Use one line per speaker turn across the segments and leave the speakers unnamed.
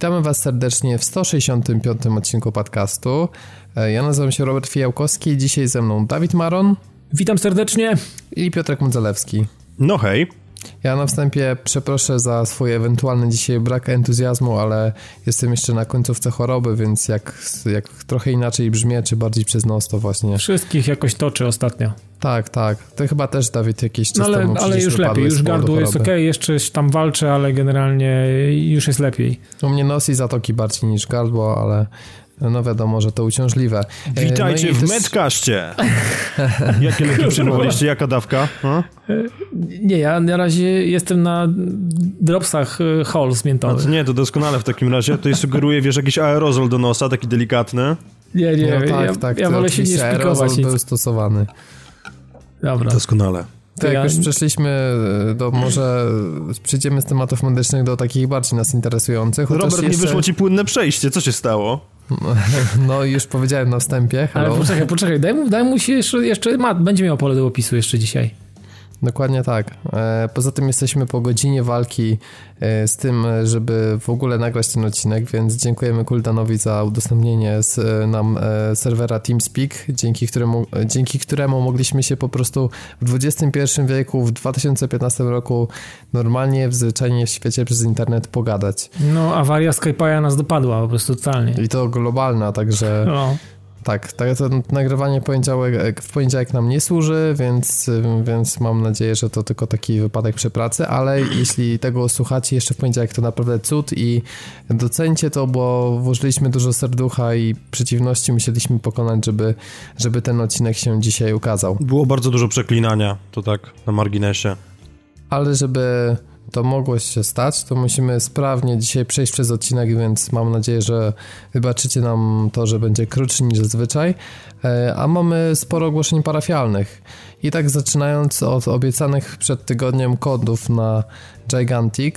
Witamy Was serdecznie w 165. odcinku podcastu. E, Ja nazywam się Robert Fijałkowski, dzisiaj ze mną Dawid Maron
Witam serdecznie.
i Piotrek Mudzelewski.
No hej.
Ja na wstępie przeproszę za swój ewentualny dzisiaj brak entuzjazmu, ale jestem jeszcze na końcówce choroby, więc jak, jak trochę inaczej brzmię, czy bardziej przez nos, to właśnie...
Wszystkich jakoś toczy ostatnio.
Tak, tak. Ty chyba też, Dawid, jakiś czas
No ale, ale już lepiej, już gardło jest ok, jeszcze tam walczę, ale generalnie już jest lepiej.
U mnie nos i zatoki bardziej niż gardło, ale no wiadomo, że to uciążliwe. E,
Witajcie
no
w
też-
Medcaście. Jakie leki przyjmowaliście? Jaka dawka? A?
Nie, ja na razie jestem na dropsach y, Halls miętowych.
to nie, to doskonale w takim razie. Tutaj sugeruję, wiesz, jakiś aerozol do nosa, taki delikatny.
Nie, nie,
No tak,
ja,
tak,
ja
to
wolę się nie szpikować
aerozol
nic.
był stosowany.
Dobra.
Doskonale.
To
Tak,
ja-
już przeszliśmy do, może przejdziemy z tematów medycznych do takich bardziej nas interesujących. chociaż
Robert, nie
jeszcze-
wyszło ci płynne przejście. Co się stało?
No już powiedziałem na wstępie,
Ale poczekaj, poczekaj, daj mu, daj mu się jeszcze, jeszcze ma, będzie miał pole do opisu jeszcze dzisiaj.
Dokładnie tak. E, Poza tym jesteśmy po godzinie walki e, z tym, żeby w ogóle nagrać ten odcinek, więc dziękujemy Kuldanowi za udostępnienie z, e, nam serwera TeamSpeak, dzięki któremu, dzięki któremu mogliśmy się po prostu w XXI wieku, w 2015 roku normalnie, w zwyczajnie w świecie przez internet pogadać.
No, awaria Skype'a nas dopadła po prostu totalnie.
I to globalna, także...
No,
Tak, tak to nagrywanie poniedziałek, w poniedziałek nam nie służy, więc, więc mam nadzieję, że to tylko taki wypadek przy pracy, ale jeśli tego słuchacie jeszcze w poniedziałek, to naprawdę cud i docencie to, bo włożyliśmy dużo serducha i przeciwności musieliśmy pokonać, żeby, żeby ten odcinek się dzisiaj ukazał.
Było bardzo dużo przeklinania, to tak na marginesie.
Ale żeby to mogło się stać, to musimy sprawnie dzisiaj przejść przez odcinek, więc mam nadzieję, że wybaczycie nam to, że będzie krótszy niż zazwyczaj. E, A mamy sporo ogłoszeń parafialnych. I tak zaczynając od obiecanych przed tygodniem kodów na Gigantic,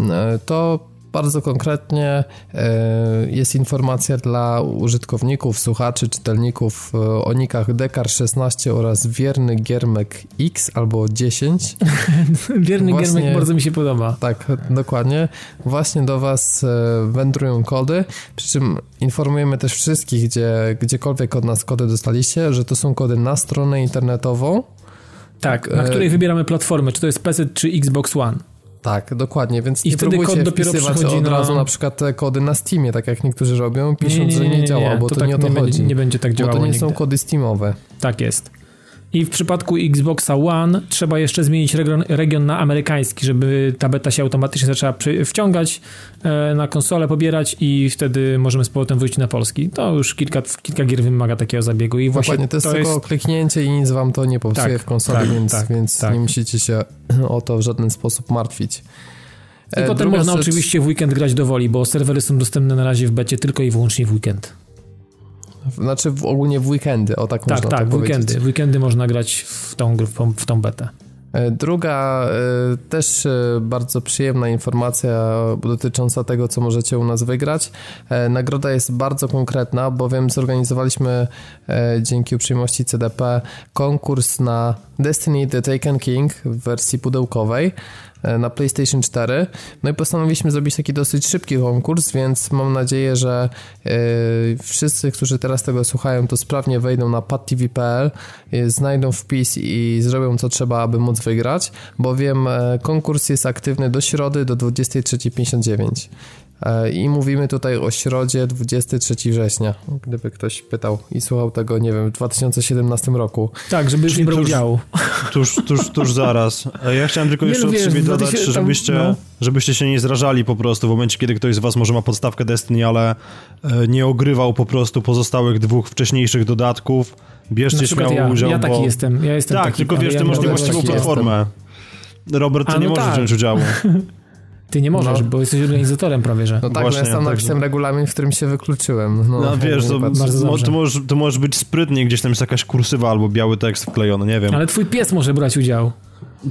e, to bardzo konkretnie e, jest informacja dla użytkowników, słuchaczy, czytelników e, o nikach Dekar16 oraz Wierny Giermek X albo 10.
wierny
Właśnie-
Giermek bardzo mi się podoba.
Tak, dokładnie. Właśnie do Was e, wędrują kody, przy czym informujemy też wszystkich, gdzie, gdziekolwiek od nas kody dostaliście, że to są kody na stronę internetową.
Tak, na której wybieramy platformę, czy to jest PC, czy Xbox One.
Tak, dokładnie, więc
I
nie
wtedy
próbujcie
kod dopiero
wpisywać
przychodzi
od
na-
razu na przykład te kody na Steamie, tak jak niektórzy robią, pisząc, że nie działa, bo to,
tak
nie o to
nie,
chodzi.
Będzie, nie będzie tak
bo
działało
to nie
nigdy.
są kody Steamowe.
Tak jest. I w przypadku Xboxa One trzeba jeszcze zmienić region, region na amerykański, żeby ta beta się automatycznie zaczęła przy, wciągać e, na konsolę, pobierać i wtedy możemy z powrotem wrócić na polski. To już kilka, kilka gier wymaga takiego zabiegu i właśnie
Dokładnie, to jest tylko kliknięcie i nic Wam to nie popsuje
Tak,
w konsoli,
tak,
więc,
tak,
więc
tak.
nie musicie się o to w żaden sposób martwić.
I
E,
potem
druga
można
rzecz-
oczywiście w weekend grać do woli, bo serwery są dostępne na razie w becie tylko i wyłącznie w weekend.
Znaczy w, ogólnie w weekendy, o tak,
Tak,
można
tak, w
powiedzieć.
weekendy. Weekendy można grać w tą, w tą, betę.
E, Druga e, też e, bardzo przyjemna informacja dotycząca tego, co możecie u nas wygrać. Nagroda jest bardzo konkretna, bowiem zorganizowaliśmy dzięki uprzejmości CDP konkurs na Destiny The Taken King w wersji pudełkowej na PlayStation 4. No i postanowiliśmy zrobić taki dosyć szybki konkurs, więc mam nadzieję, że e, wszyscy, którzy teraz tego słuchają, to sprawnie wejdą na padtv.pl, e, znajdą wpis i zrobią co trzeba, aby móc wygrać, bowiem e, konkurs jest aktywny do środy do 23.59. E, I mówimy tutaj o środzie 23 września, gdyby ktoś pytał i słuchał tego, nie wiem, w 2017 roku.
Tak, żeby już
Czyli
nie brał
to już-
udziału.
Tuż, tuż, tuż zaraz. A Ja chciałem tylko
Nie,
jeszcze
no
od
wiesz,
siebie dodać,
2000 tam,
żebyście,
no.
żebyście się nie zrażali po prostu w momencie, kiedy ktoś z was może ma podstawkę Destiny, ale e, nie ogrywał po prostu pozostałych dwóch wcześniejszych dodatków. Bierzcie śmiało
ja,
udział,
ja taki
bo...
jestem. Ja jestem
Tak,
taki,
tylko wiesz,
ja
ty
nie
masz niewłaściwą platformę. Robert, ty
A,
nie
no
możesz
tak.
wziąć udziału.
Ty nie możesz,
No.
bo jesteś organizatorem prawie, że.
No tak, no
Właśnie,
ja sam
także-
napisałem regulamin, w którym się wykluczyłem. No,
No wiesz, to,
dobrze.
to, możesz, to możesz być sprytnie, gdzieś tam jest jakaś kursywa albo biały tekst wklejony, nie wiem.
Ale twój pies może brać udział.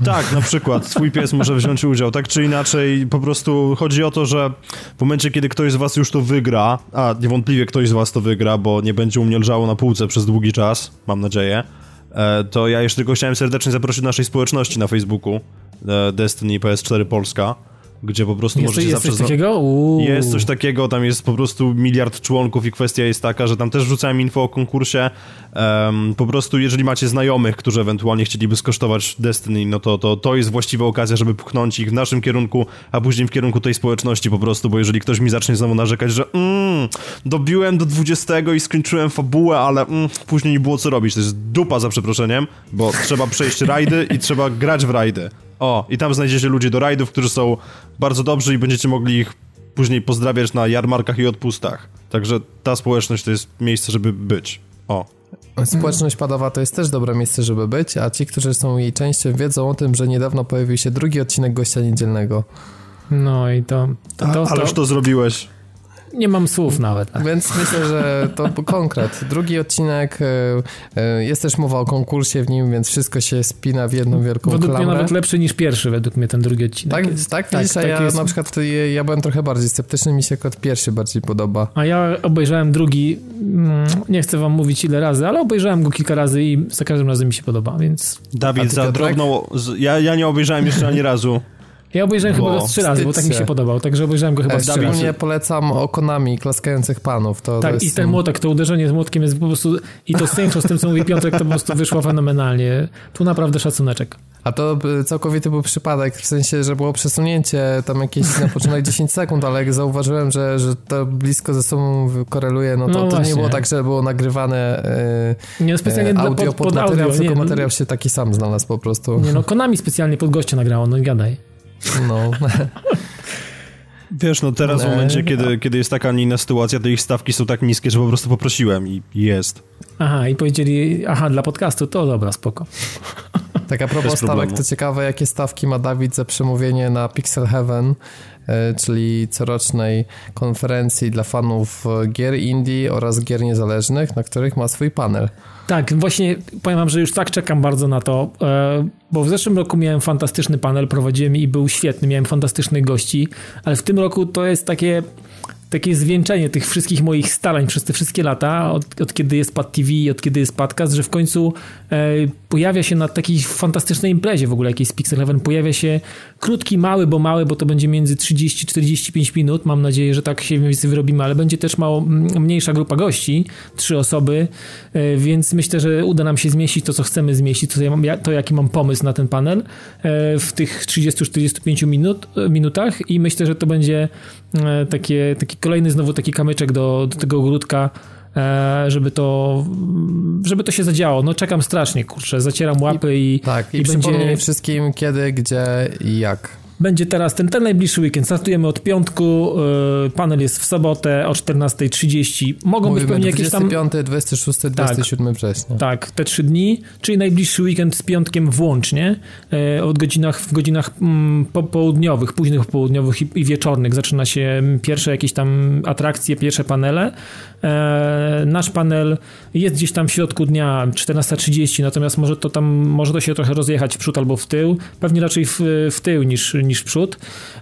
Tak, na przykład, twój pies może wziąć udział, tak czy inaczej, po prostu chodzi o to, że w momencie, kiedy ktoś z was już to wygra, a niewątpliwie ktoś z was to wygra, bo nie będzie u mnie leżało na półce przez długi czas, mam nadzieję, e, to ja jeszcze tylko chciałem serdecznie zaprosić do naszej społeczności na Facebooku e, Destiny PS4 Polska, gdzie po prostu
jest,
możecie
jest
zawsze...
coś takiego? Uuu.
Jest coś takiego, tam jest po prostu miliard członków i kwestia jest taka, że tam też rzucałem info o konkursie. Um, po prostu jeżeli macie znajomych, którzy ewentualnie chcieliby skosztować Destiny, no to, to to jest właściwa okazja, żeby pchnąć ich w naszym kierunku, a później w kierunku tej społeczności po prostu, bo jeżeli ktoś mi zacznie znowu narzekać, że mm, dobiłem do 20 i skończyłem fabułę, ale mm, później nie było co robić, to jest dupa za przeproszeniem, bo trzeba przejść rajdy i trzeba grać w rajdy. O, i tam znajdziecie ludzi do rajdów, którzy są bardzo dobrzy i będziecie mogli ich później pozdrawiać na jarmarkach i odpustach. Także ta społeczność to jest miejsce, żeby być. O.
Społeczność padowa to jest też dobre miejsce, żeby być, a ci, którzy są jej częścią, wiedzą o tym, że niedawno pojawił się drugi odcinek gościa niedzielnego.
No i to. to, to,
a, ależ to zrobiłeś.
Nie mam słów nawet.
Więc myślę, że to konkret. Drugi odcinek, e, e, jest też mowa o konkursie w nim, więc wszystko się spina w jedną wielką
Według
klamrę.
mnie nawet lepszy niż pierwszy, według mnie ten drugi odcinek.
Tak,
jest.
tak, tak, widzisz, tak, ja jest. na przykład ja byłem trochę bardziej sceptyczny, mi się kot pierwszy bardziej podoba.
A ja obejrzałem drugi, mm, nie chcę wam mówić ile razy, ale obejrzałem go kilka razy i za każdym razem mi się podoba, więc...
Dawid, za drobną... Ja, ja nie obejrzałem jeszcze ani razu.
Ja obejrzałem chyba go trzy razy, bo tak mi się podobał, także obejrzałem go chyba trzy razy.
Szczególnie polecam o Konami klaskających panów. To,
tak,
to
i ten młotek, to uderzenie z młotkiem jest po prostu, i to synchro z tym, co mówi Piotrek, to po prostu wyszło fenomenalnie. Tu naprawdę szacuneczek.
A to całkowity był przypadek, w sensie, że było przesunięcie tam jakieś na początek 10 sekund, ale jak zauważyłem, że, że to blisko ze sobą koreluje, no to, no to nie było tak, że było nagrywane
nie, no specjalnie
e, audio
pod,
pod,
pod
materiał,
audio,
tylko
nie,
materiał się taki sam znalazł po prostu.
Nie no, Konami specjalnie pod gościa nagrało, no gadaj.
No.
Wiesz, no teraz w momencie, kiedy, kiedy jest taka, a nie inna sytuacja, to ich stawki są tak niskie, że po prostu poprosiłem i jest.
Aha, i powiedzieli, aha, dla podcastu, to dobra, spoko.
Tak a propos stawek, to ciekawe, jakie stawki ma Dawid za przemówienie na Pixel Heaven, czyli corocznej konferencji dla fanów gier indie oraz gier niezależnych, na których ma swój panel.
Tak, właśnie powiem wam, że już tak czekam bardzo na to, bo w zeszłym roku miałem fantastyczny panel, prowadziłem i był świetny, miałem fantastycznych gości, ale w tym roku to jest takie takie zwieńczenie tych wszystkich moich starań przez te wszystkie lata, od, od kiedy jest Pad TV i od kiedy jest podcast, że w końcu e, pojawia się na takiej fantastycznej imprezie w ogóle jakiejś Pixel Heaven, pojawia się krótki, mały, bo mały, bo to będzie między 30-45 minut, mam nadzieję, że tak się wyrobimy, ale będzie też mało, mniejsza grupa gości, trzy osoby, e, więc myślę, że uda nam się zmieścić to, co chcemy zmieścić, to, ja mam, to jaki mam pomysł na ten panel e, w tych 30-45 minut, e, minutach i myślę, że to będzie takie, takie kolejny znowu taki kamyczek do, do tego ogródka, e, żeby to, żeby to się zadziało. No czekam strasznie, kurczę, zacieram łapy i,
i tak, i,
i
będzie wszystkim kiedy, gdzie i jak.
Będzie teraz ten, ten najbliższy weekend. Startujemy od piątku, yy, panel jest w sobotę o 14.30. Mogą
Mówimy
być pewnie jakieś tam...
25, 26, 27 tak, września.
Tak, te trzy dni, czyli najbliższy weekend z piątkiem włącznie, yy, od godzinach, w godzinach mm, popołudniowych, późnych południowych i, i, wieczornych zaczyna się pierwsze jakieś tam atrakcje, pierwsze panele. Yy, nasz panel jest gdzieś tam w środku dnia, 14.30, natomiast może to tam, może to się trochę rozjechać w przód albo w tył. Pewnie raczej w, w tył niż niż przód.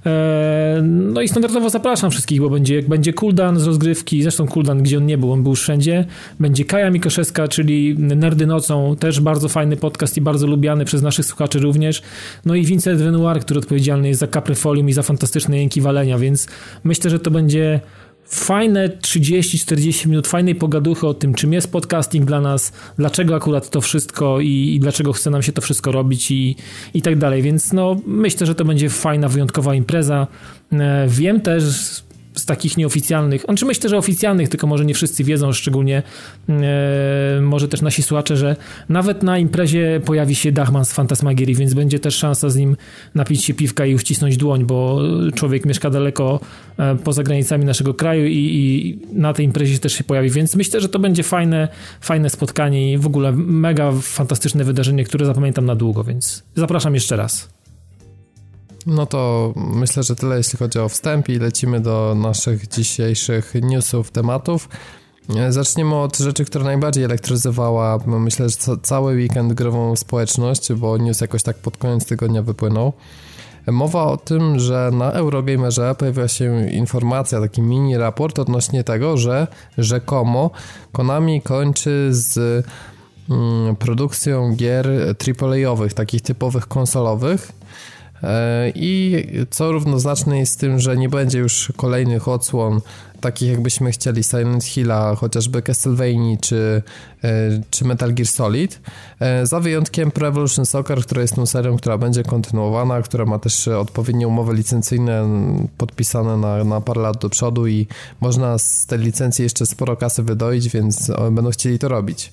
E, no i standardowo zapraszam wszystkich, bo będzie, będzie cooldown z rozgrywki, zresztą cooldown, gdzie on nie był, on był wszędzie. Będzie Kaja Mikoszewska, czyli Nerdy Nocą, też bardzo fajny podcast i bardzo lubiany przez naszych słuchaczy również. No i Vincent Renoir, który odpowiedzialny jest za Caprifolium i za fantastyczne jęki walenia, więc myślę, że to będzie fajne 30-40 minut fajnej pogaduchy o tym, czym jest podcasting dla nas, dlaczego akurat to wszystko i, i, dlaczego chce nam się to wszystko robić i, i tak dalej. Więc no, myślę, że to będzie fajna, wyjątkowa impreza. E, wiem też z takich nieoficjalnych, znaczy myślę, że oficjalnych, tylko może nie wszyscy wiedzą, szczególnie e, może też nasi słuchacze, że nawet na imprezie pojawi się Dachman z Fantasmagierii, więc będzie też szansa z nim napić się piwka i uścisnąć dłoń, bo człowiek mieszka daleko e, poza granicami naszego kraju i, i, na tej imprezie też się pojawi, więc myślę, że to będzie fajne, fajne spotkanie i w ogóle mega fantastyczne wydarzenie, które zapamiętam na długo, więc zapraszam jeszcze raz.
No to myślę, że tyle jeśli chodzi o wstęp i lecimy do naszych dzisiejszych newsów, tematów. Zaczniemy od rzeczy, która najbardziej elektryzowała, myślę, że cały weekend grową społeczność, bo news jakoś tak pod koniec tygodnia wypłynął. Mowa o tym, że na Eurogamerze pojawiła się informacja, taki mini raport odnośnie tego, że rzekomo Konami kończy z mm, produkcją gier AAA-owych, takich typowych konsolowych I co równoznaczne jest z tym, że nie będzie już kolejnych odsłon takich jakbyśmy chcieli Silent Hilla, chociażby Castlevania czy, czy Metal Gear Solid. Za wyjątkiem Pro Evolution Soccer, która jest tą serią, która będzie kontynuowana, która ma też odpowiednie umowy licencyjne podpisane na, na parę lat do przodu i można z tej licencji jeszcze sporo kasy wydoić, więc będą chcieli to robić.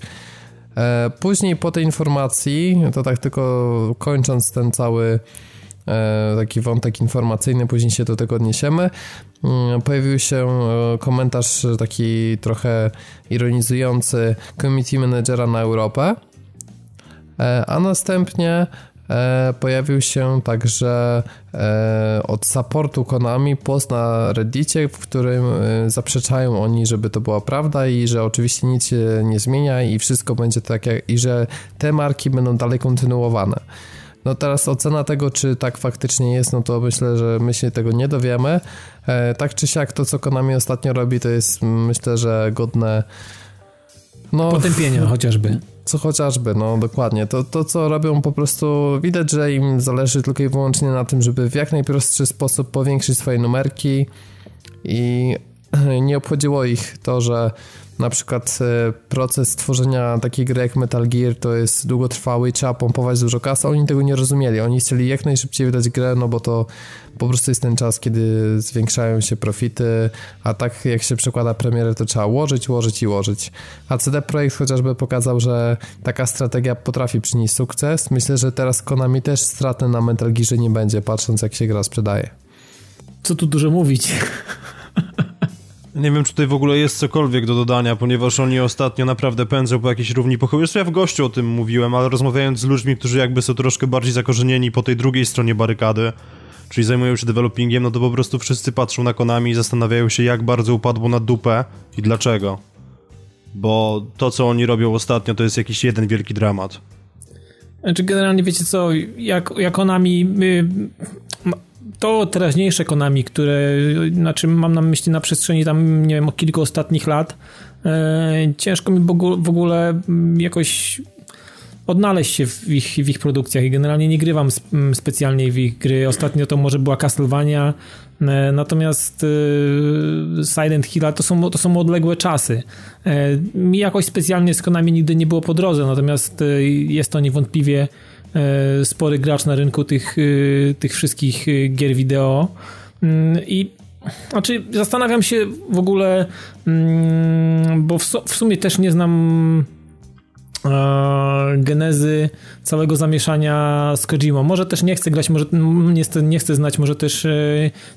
E, później po tej informacji, to tak tylko kończąc ten cały e, taki wątek informacyjny, później się do tego odniesiemy, mm, pojawił się e, komentarz taki trochę ironizujący community managera na Europę, a następnie E, pojawił się także e, od supportu Konami post na Reddicie, w którym e, zaprzeczają oni, żeby to była prawda i że oczywiście nic się nie zmienia i wszystko będzie tak jak, i że te marki będą dalej kontynuowane. No teraz ocena tego, czy tak faktycznie jest, no to myślę, że my się tego nie dowiemy. tak czy siak to, co Konami ostatnio robi, to jest myślę, że godne
no, potępienia chociażby
co chociażby, no dokładnie. To, to, co robią po prostu, widać, że im zależy tylko i wyłącznie na tym, żeby w jak najprostszy sposób powiększyć swoje numerki i nie obchodziło ich to, że na przykład e, proces tworzenia takiej gry jak Metal Gear to jest długotrwały i trzeba pompować dużo kasy. Oni tego nie rozumieli. Oni chcieli jak najszybciej wydać grę, no bo to po prostu jest ten czas, kiedy zwiększają się profity, a tak jak się przekłada premierę, to trzeba łożyć, łożyć i łożyć. A CD Projekt chociażby pokazał, że taka strategia potrafi przynieść sukces. Myślę, że teraz Konami też straty na Metal Gearze nie będzie, patrząc jak się gra sprzedaje.
Co tu dużo mówić.
Nie wiem, czy tutaj w ogóle jest cokolwiek do dodania, ponieważ oni ostatnio naprawdę pędzą po jakiejś równi pochyły. Ja w gościu o tym mówiłem, ale rozmawiając z ludźmi, którzy jakby są troszkę bardziej zakorzenieni po tej drugiej stronie barykady, czyli zajmują się developingiem, no to po prostu wszyscy patrzą na Konami i zastanawiają się, jak bardzo upadło na dupę i dlaczego. Bo to, co oni robią ostatnio, to jest jakiś jeden wielki dramat.
Znaczy generalnie wiecie co, jak, jak Konami to teraźniejsze Konami, które, znaczy mam na myśli na przestrzeni tam, nie wiem, o kilku ostatnich lat, e, ciężko mi w ogóle jakoś odnaleźć się w ich, w ich produkcjach i generalnie nie grywam specjalnie w ich gry. Ostatnio to może była Castlevania, e, natomiast e, Silent Hill to są, to są odległe czasy. Mi jakoś specjalnie z Konami nigdy nie było po drodze, natomiast jest to niewątpliwie spory gracz na rynku tych, e, tych wszystkich e, gier wideo mm, i znaczy zastanawiam się w ogóle, mm, bo w sumie też nie znam genezy całego zamieszania z Kojimą. Może też nie chcę grać, może nie chcę, nie chcę znać, może też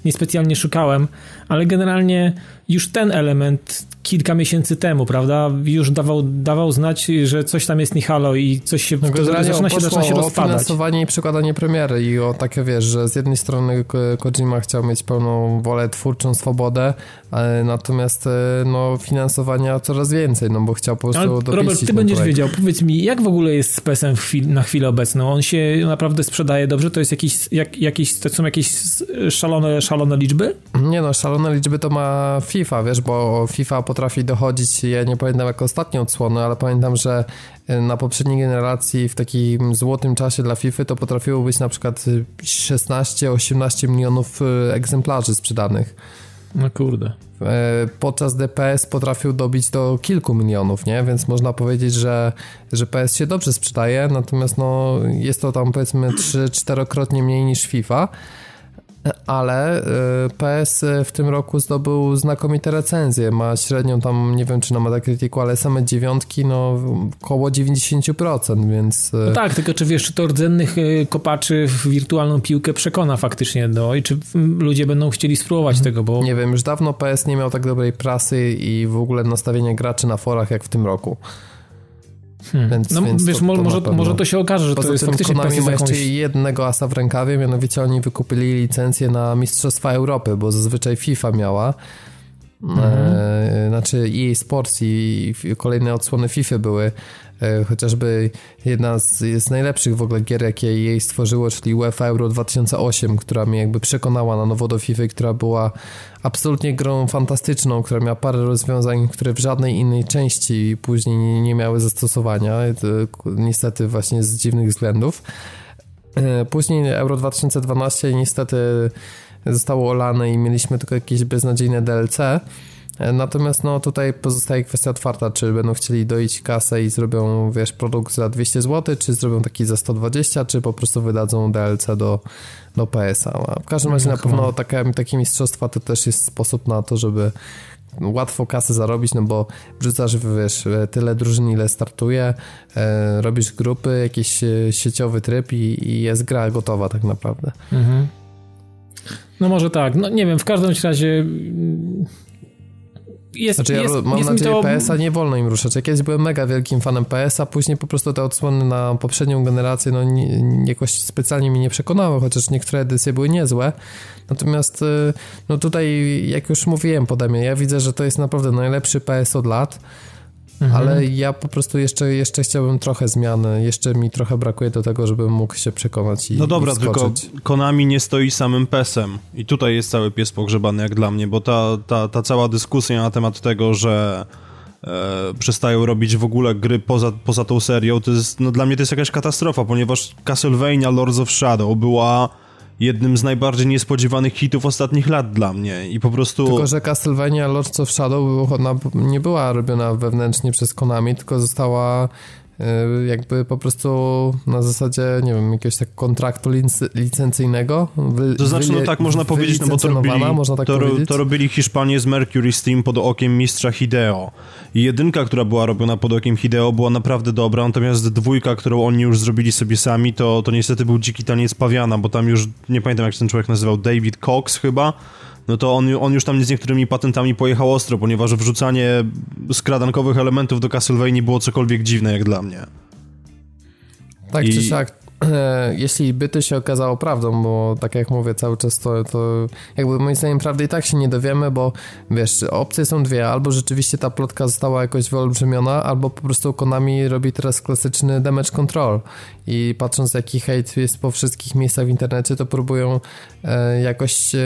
niespecjalnie szukałem, ale generalnie już ten element kilka miesięcy temu, prawda, już dawał, dawał znać, że coś tam jest nie halo i coś się, no, to zaczyna się, zaczyna się rozpadać.
o finansowanie i przekładanie premiery i o takie, wiesz, że z jednej strony Kojima chciał mieć pełną wolę twórczą, swobodę, natomiast e, no, finansowania coraz więcej, no bo chciał po prostu Ale,
Robert, ty będziesz projekt. wiedział, powiedz mi, jak w ogóle jest z PES-em na chwilę obecną? On się naprawdę sprzedaje dobrze? To jest jakiś, jak, jakieś, to są jakieś szalone, szalone liczby?
Nie no, szalone liczby to ma FIFA, wiesz, bo FIFA potrafi dochodzić, ja nie pamiętam jak ostatnie odsłony, ale pamiętam, że y, na poprzedniej generacji w takim złotym czasie dla FIFA to potrafiło być na przykład 16-18 milionów y, egzemplarzy sprzedanych.
No kurde.
Podczas DPS potrafił dobić do kilku milionów, nie? Więc można powiedzieć, że, że PS się dobrze sprzedaje, natomiast no, jest to tam powiedzmy 3-4krotnie mniej niż FIFA ale y, PS w tym roku zdobył znakomite recenzje. Ma średnią tam, nie wiem czy na Metacriticu, ale same dziewiątki, no około 90%, więc...
Y, no tak, tylko czy wiesz, czy to rdzennych y, kopaczy w wirtualną piłkę przekona faktycznie, no i czy ludzie będą chcieli spróbować mhm. tego, bo...
Nie wiem, już dawno PS nie miał tak dobrej prasy i w ogóle nastawienia graczy na forach jak w tym roku.
Hmm. Więc, no więc wiesz, to, to może, może to się okaże, że Poza to jest tym faktycznie
Konami ma jeszcze jednego asa w rękawie, mianowicie oni wykupili licencję na Mistrzostwa Europy, bo zazwyczaj FIFA miała. Mhm. E, znaczy EA Sports i, i kolejne odsłony FIFA były chociażby jedna z, z najlepszych w ogóle gier, jakie jej stworzyło, czyli UEFA Euro 2008, która mnie jakby przekonała na nowo do FIFA, która była absolutnie grą fantastyczną, która miała parę rozwiązań, które w żadnej innej części później nie, nie miały zastosowania, niestety właśnie z dziwnych względów. Później Euro 2012 niestety zostało olane i mieliśmy tylko jakieś beznadziejne DLC. Natomiast no tutaj pozostaje kwestia otwarta, czy będą chcieli doić kasę i zrobią, wiesz, produkt za 200 zł, czy zrobią taki za 120, czy po prostu wydadzą DLC do, do PS-a. W każdym razie na pewno takie, takie mistrzostwa to też jest sposób na to, żeby łatwo kasę zarobić, no bo wrzucasz, wiesz, tyle drużyn, ile startuje, e, robisz grupy, jakiś e, sieciowy tryb i, i jest gra gotowa tak naprawdę. Mhm.
No może tak, no nie wiem, w każdym razie
jest, znaczy, jest, ja mam jest nadzieję, to... PS-a nie wolno im ruszać. Jak kiedyś byłem mega wielkim fanem PS-a, później po prostu te odsłony na poprzednią generację no nie, jakoś specjalnie mi nie przekonały, chociaż niektóre edycje były niezłe. Natomiast y, no tutaj, jak już mówiłem pode mnie, ja widzę, że to jest naprawdę najlepszy PS od lat. Mhm. Ale ja po prostu jeszcze, jeszcze chciałbym trochę zmiany, jeszcze mi trochę brakuje do tego, żebym mógł się przekonać i
No dobra,
i
tylko Konami nie stoi samym pesem. I tutaj jest cały pies pogrzebany jak dla mnie, bo ta, ta, ta cała dyskusja na temat tego, że e, przestają robić w ogóle gry poza, poza tą serią, to jest, no dla mnie to jest jakaś katastrofa, ponieważ Castlevania Lords of Shadow była jednym z najbardziej niespodziewanych hitów ostatnich lat dla mnie i po prostu...
Tylko, że Castlevania Lords of Shadow ona nie była robiona wewnętrznie przez Konami, tylko została jakby po prostu na zasadzie, nie wiem, jakiegoś tak kontraktu licencyjnego.
Wy, to znaczy, no tak można powiedzieć, no bo to robili, można tak to, to robili Hiszpanie z Mercury Steam pod okiem mistrza Hideo. I jedynka, która była robiona pod okiem Hideo, była naprawdę dobra, natomiast dwójka, którą oni już zrobili sobie sami, to, to niestety był dziki taniec pawiana, bo tam już, nie pamiętam jak się ten człowiek nazywał, David Cox chyba, no to on, on już tam z niektórymi patentami pojechał ostro, ponieważ wrzucanie skradankowych elementów do Castlevania było cokolwiek dziwne jak dla mnie.
Tak I... czy siak, jeśli by to się okazało prawdą, bo tak jak mówię cały czas, to, to jakby moim zdaniem prawdy i tak się nie dowiemy, bo wiesz, opcje są dwie, albo rzeczywiście ta plotka została jakoś wyolbrzymiona, albo po prostu Konami robi teraz klasyczny damage control i patrząc jaki hejt jest po wszystkich miejscach w internecie, to próbują e, jakoś e,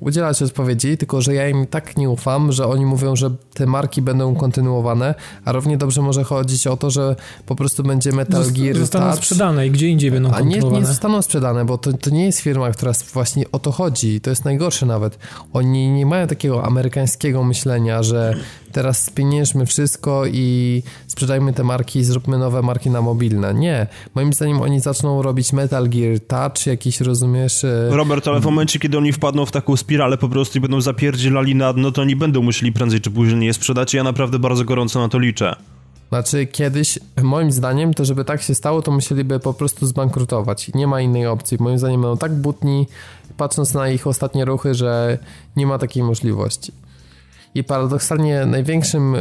udzielać odpowiedzi, tylko że ja im tak nie ufam, że oni mówią, że te marki będą kontynuowane, a równie dobrze może chodzić o to, że po prostu będzie Metal Gear
Zostaną
Touch,
sprzedane i gdzie indziej będą
A nie, nie zostaną sprzedane, bo to, to nie jest firma, która właśnie o to chodzi. To jest najgorsze nawet. Oni nie mają takiego amerykańskiego myślenia, że teraz spieniężmy wszystko i sprzedajmy te marki i zróbmy nowe marki na mobilne. Nie. Moim zdaniem oni zaczną robić Metal Gear Touch, jakiś, rozumiesz... E,
Robert, ale w momencie, kiedy oni wpadną w taką spiralę po prostu i będą zapierdzielali na dno, to oni będą musieli prędzej czy później je sprzedać i ja naprawdę bardzo gorąco na to liczę.
Znaczy kiedyś, moim zdaniem, to żeby tak się stało, to musieliby po prostu zbankrutować. Nie ma innej opcji. Moim zdaniem będą tak butni, patrząc na ich ostatnie ruchy, że nie ma takiej możliwości. I paradoksalnie największym, e,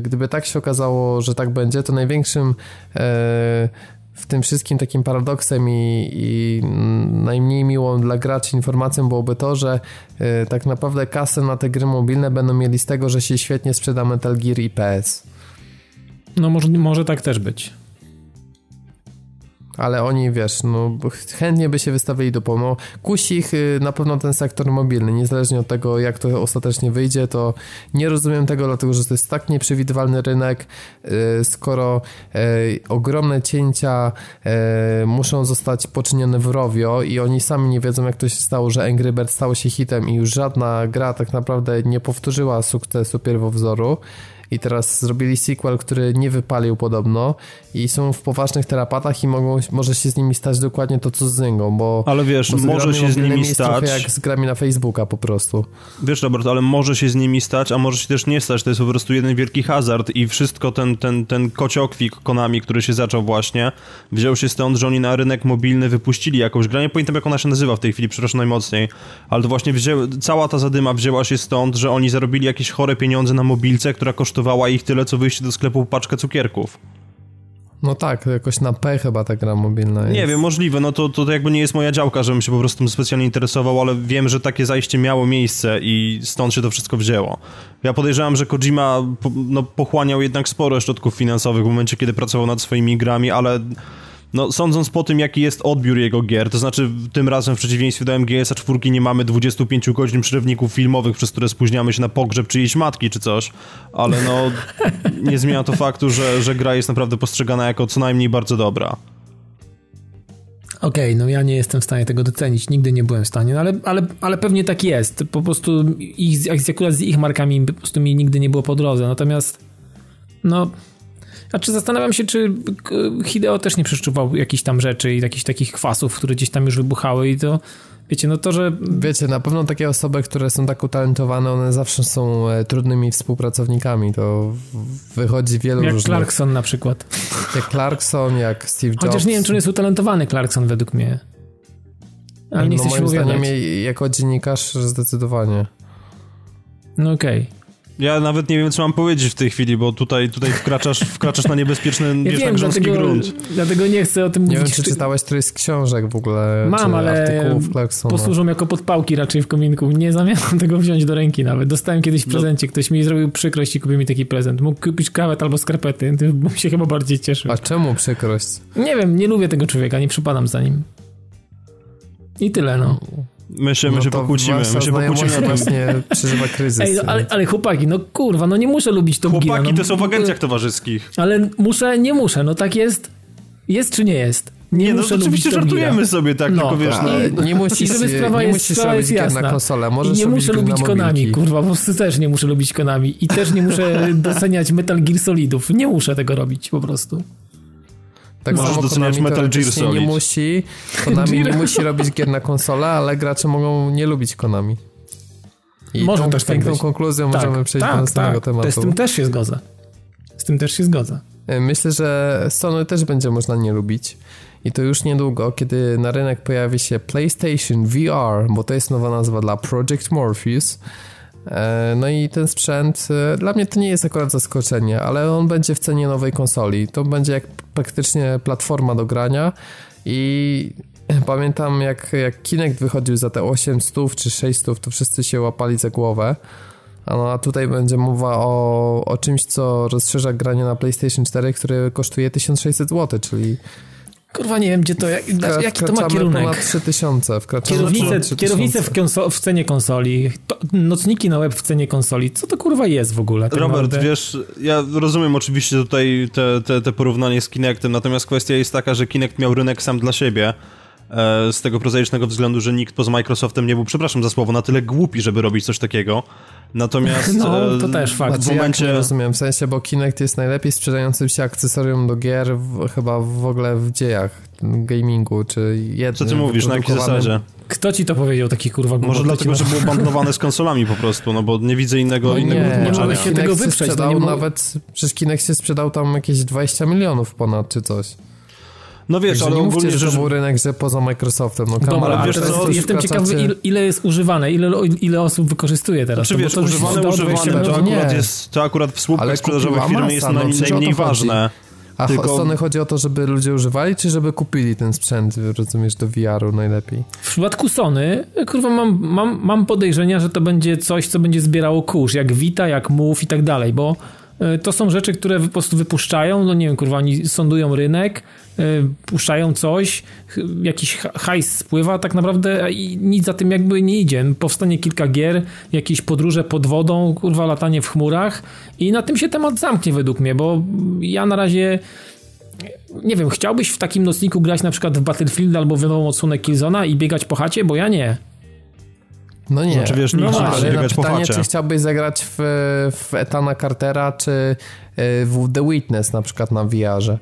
gdyby tak się okazało, że tak będzie, to największym e, w tym wszystkim takim paradoksem i, i, najmniej miłą dla graczy informacją byłoby to, że e, tak naprawdę kasę na te gry mobilne będą mieli z tego, że się świetnie sprzeda Metal Gear i PS.
No może, może tak też być
ale oni, wiesz, no chętnie by się wystawili do pomocy. Kusi ich y, na pewno ten sektor mobilny, niezależnie od tego, jak to ostatecznie wyjdzie, to nie rozumiem tego, dlatego że to jest tak nieprzewidywalny rynek, y, skoro y, ogromne cięcia muszą zostać poczynione w Rovio i oni sami nie wiedzą, jak to się stało, że Angry Bird stało się hitem i już żadna gra tak naprawdę nie powtórzyła sukcesu pierwowzoru, i teraz zrobili sequel, który nie wypalił podobno i są w poważnych terapatach i mogą, może się z nimi stać dokładnie to, co z Zyngą, bo...
Ale wiesz, może się z nimi stać...
jak z grami na Facebooka po prostu.
Wiesz, Robert, ale może się z nimi stać, a może się też nie stać. To jest po prostu jeden wielki hazard i wszystko ten, ten, ten kociokwik Konami, który się zaczął właśnie, wziął się stąd, że oni na rynek mobilny wypuścili jakąś grę. Nie pamiętam, jak ona się nazywa w tej chwili, przepraszam najmocniej, ale to właśnie wzięły, cała ta zadyma wzięła się stąd, że oni zarobili jakieś chore pieniądze na mobilce, która kosztowała kosztowała ich tyle, co wyjście do sklepu paczkę cukierków.
No tak, jakoś na P chyba ta gra mobilna jest.
Nie wiem, możliwe, no to, to jakby nie jest moja działka, żebym się po prostu tym specjalnie interesował, ale wiem, że takie zajście miało miejsce i stąd się to wszystko wzięło. Ja podejrzewam, że Kojima no, pochłaniał jednak sporo środków finansowych w momencie, kiedy pracował nad swoimi grami, ale no, sądząc po tym, jaki jest odbiór jego gier, to znaczy tym razem w przeciwieństwie do MGS-a 4 nie mamy 25 godzin przerywników filmowych, przez które spóźniamy się na pogrzeb czyjejś matki czy coś, ale no nie zmienia to faktu, że, że gra jest naprawdę postrzegana jako co najmniej bardzo dobra.
Okej, okay, no ja nie jestem w stanie tego docenić, nigdy nie byłem w stanie, no ale, ale, ale pewnie tak jest. Po prostu ich, akurat z ich markami po prostu mi nigdy nie było po drodze. Natomiast no. A czy zastanawiam się, czy Hideo też nie przeczuwał jakichś tam rzeczy i jakichś takich kwasów, które gdzieś tam już wybuchały i to Wiecie, no to, że...
Wiecie, na pewno takie osoby, które są tak utalentowane, one zawsze są e, trudnymi współpracownikami. To wychodzi wielu
jak
różnych...
Jak Clarkson na przykład.
Jak Clarkson, jak Steve Jobs.
Chociaż nie wiem, czy on jest utalentowany, Clarkson, według mnie. Ale nie no, chcę się moim zdaniem
jako dziennikarz zdecydowanie.
No okej. Okay.
Ja nawet nie wiem, co mam powiedzieć w tej chwili, bo tutaj, tutaj wkraczasz, wkraczasz na niebezpieczny, ja wiesz, wiem, dlatego, grunt.
Dlatego nie chcę o tym
nie
mówić.
Nie wiem, czy czytałeś któryś z książek w ogóle,
Mam, ale posłużą jako podpałki raczej w kominku. Nie zamierzam tego wziąć do ręki nawet. Dostałem kiedyś w no. prezencie, ktoś mi zrobił przykrość i kupił mi taki prezent. Mógł kupić kawet albo skarpety, bym się chyba bardziej cieszył.
A czemu przykrość?
Nie wiem, nie lubię tego człowieka, nie przypadam za nim. I tyle, no.
My się, my no się pokłócimy, my się pokłócimy.
właśnie przeżywa kryzys.
Ej, no, ale, ale, chłopaki, no kurwa, no nie muszę lubić Top
Chłopaki
Gear,
no, to są w agencjach towarzyskich.
Ale muszę, nie muszę, no tak jest. Jest czy nie jest?
Nie, nie no oczywiście żartujemy sobie tak, no, tylko wiesz,
no. Nie musisz, żeby sprawa nie jest, musisz sprawa jest jasna. na konsolę, możesz
I nie muszę lubić
Konami,
kurwa, po prostu też nie muszę lubić Konami i też nie muszę doceniać Metal Gear Solidów. Nie muszę tego robić po prostu.
Tak Możesz samo doceniać Konami Metal Gear Solid.
Nie musi, Konami nie musi robić gier na konsolę, ale gracze mogą nie lubić Konami. I Może tą też tak piękną tak konkluzją tak, możemy przejść tak, do następnego tak. tematu.
z tym też się zgodzę. Z tym też się zgodzę.
E, myślę, że Sony też będzie można nie lubić. I to już niedługo, kiedy na rynek pojawi się PlayStation VR, bo to jest nowa nazwa dla Project Morpheus, no i ten sprzęt, e, dla mnie to nie jest akurat zaskoczenie, ale on będzie w cenie nowej konsoli. To będzie jak praktycznie platforma do grania i pamiętam jak, jak Kinect wychodził za te 800 czy 600, to wszyscy się łapali za głowę. No, a tutaj będzie mowa o, o czymś, co rozszerza granie na PlayStation 4, które kosztuje 1600 zł, czyli
Kurwa, nie wiem, gdzie to, jak, Wkra jaki to ma kierunek.
ponad 3000.
Kierownice, kierownice w, w, cenie konsoli, to, nocniki na web w cenie konsoli. Co to kurwa jest w ogóle?
Tak Robert, naprawdę? wiesz, ja rozumiem oczywiście tutaj te, te, te porównanie z Kinectem, natomiast kwestia jest taka, że Kinect miał rynek sam dla siebie e, z tego prozaicznego względu, że nikt poza Microsoftem nie był, przepraszam za słowo, na tyle głupi, żeby robić coś takiego. Natomiast
no, to e, też fakt.
Znaczy, w momencie... Ja rozumiem, w sensie, bo Kinect jest najlepiej sprzedającym się akcesorium do gier w, chyba w ogóle w dziejach gamingu, czy jednym.
Co ty mówisz, na jakiej zasadzie?
Kto ci to powiedział, taki kurwa
głupot, Może dlatego, że było bandlowane z konsolami po prostu, no bo nie widzę innego, no innego
nie,
Nie
mogę się tego wyprzeć. No sprzedał no nawet, przecież Kinect się sprzedał tam jakieś 20 milionów ponad, czy coś.
No wiesz,
ale nie mówcie, że to był rynek, że poza Microsoftem. No,
Dobra, ale wiesz co, jestem ciekawy, ile, ile jest używane, ile, ile osób wykorzystuje teraz.
Czy znaczy, wiesz, to używane, używane, to akurat, jest, to akurat w słupkach sprzedażowych firmy jest no, najmniej ważne.
A tylko... Sony chodzi o to, żeby ludzie używali, czy żeby kupili ten sprzęt, rozumiesz, do VR-u najlepiej?
W przypadku Sony, kurwa, mam, mam, mam podejrzenia, że to będzie coś, co będzie zbierało kurz, jak Vita, jak Move i tak dalej, bo to są rzeczy, które po prostu wypuszczają, no nie wiem, kurwa, oni sądują rynek, e, puszczają coś, jakiś hajs spływa, tak naprawdę i nic za tym jakby nie idzie. Powstanie kilka gier, jakieś podróże pod wodą, kurwa, latanie w chmurach i na tym się temat zamknie według mnie, bo ja na razie nie wiem, chciałbyś w takim nocniku grać na przykład w Battlefield albo w nową odsłonę Killzona i biegać po chacie, bo ja nie.
No nie.
Znaczy, wiesz, nie no
ale pytanie, czy chciałbyś zagrać w, w Etana Cartera, czy y, w The Witness na przykład na VR-ze?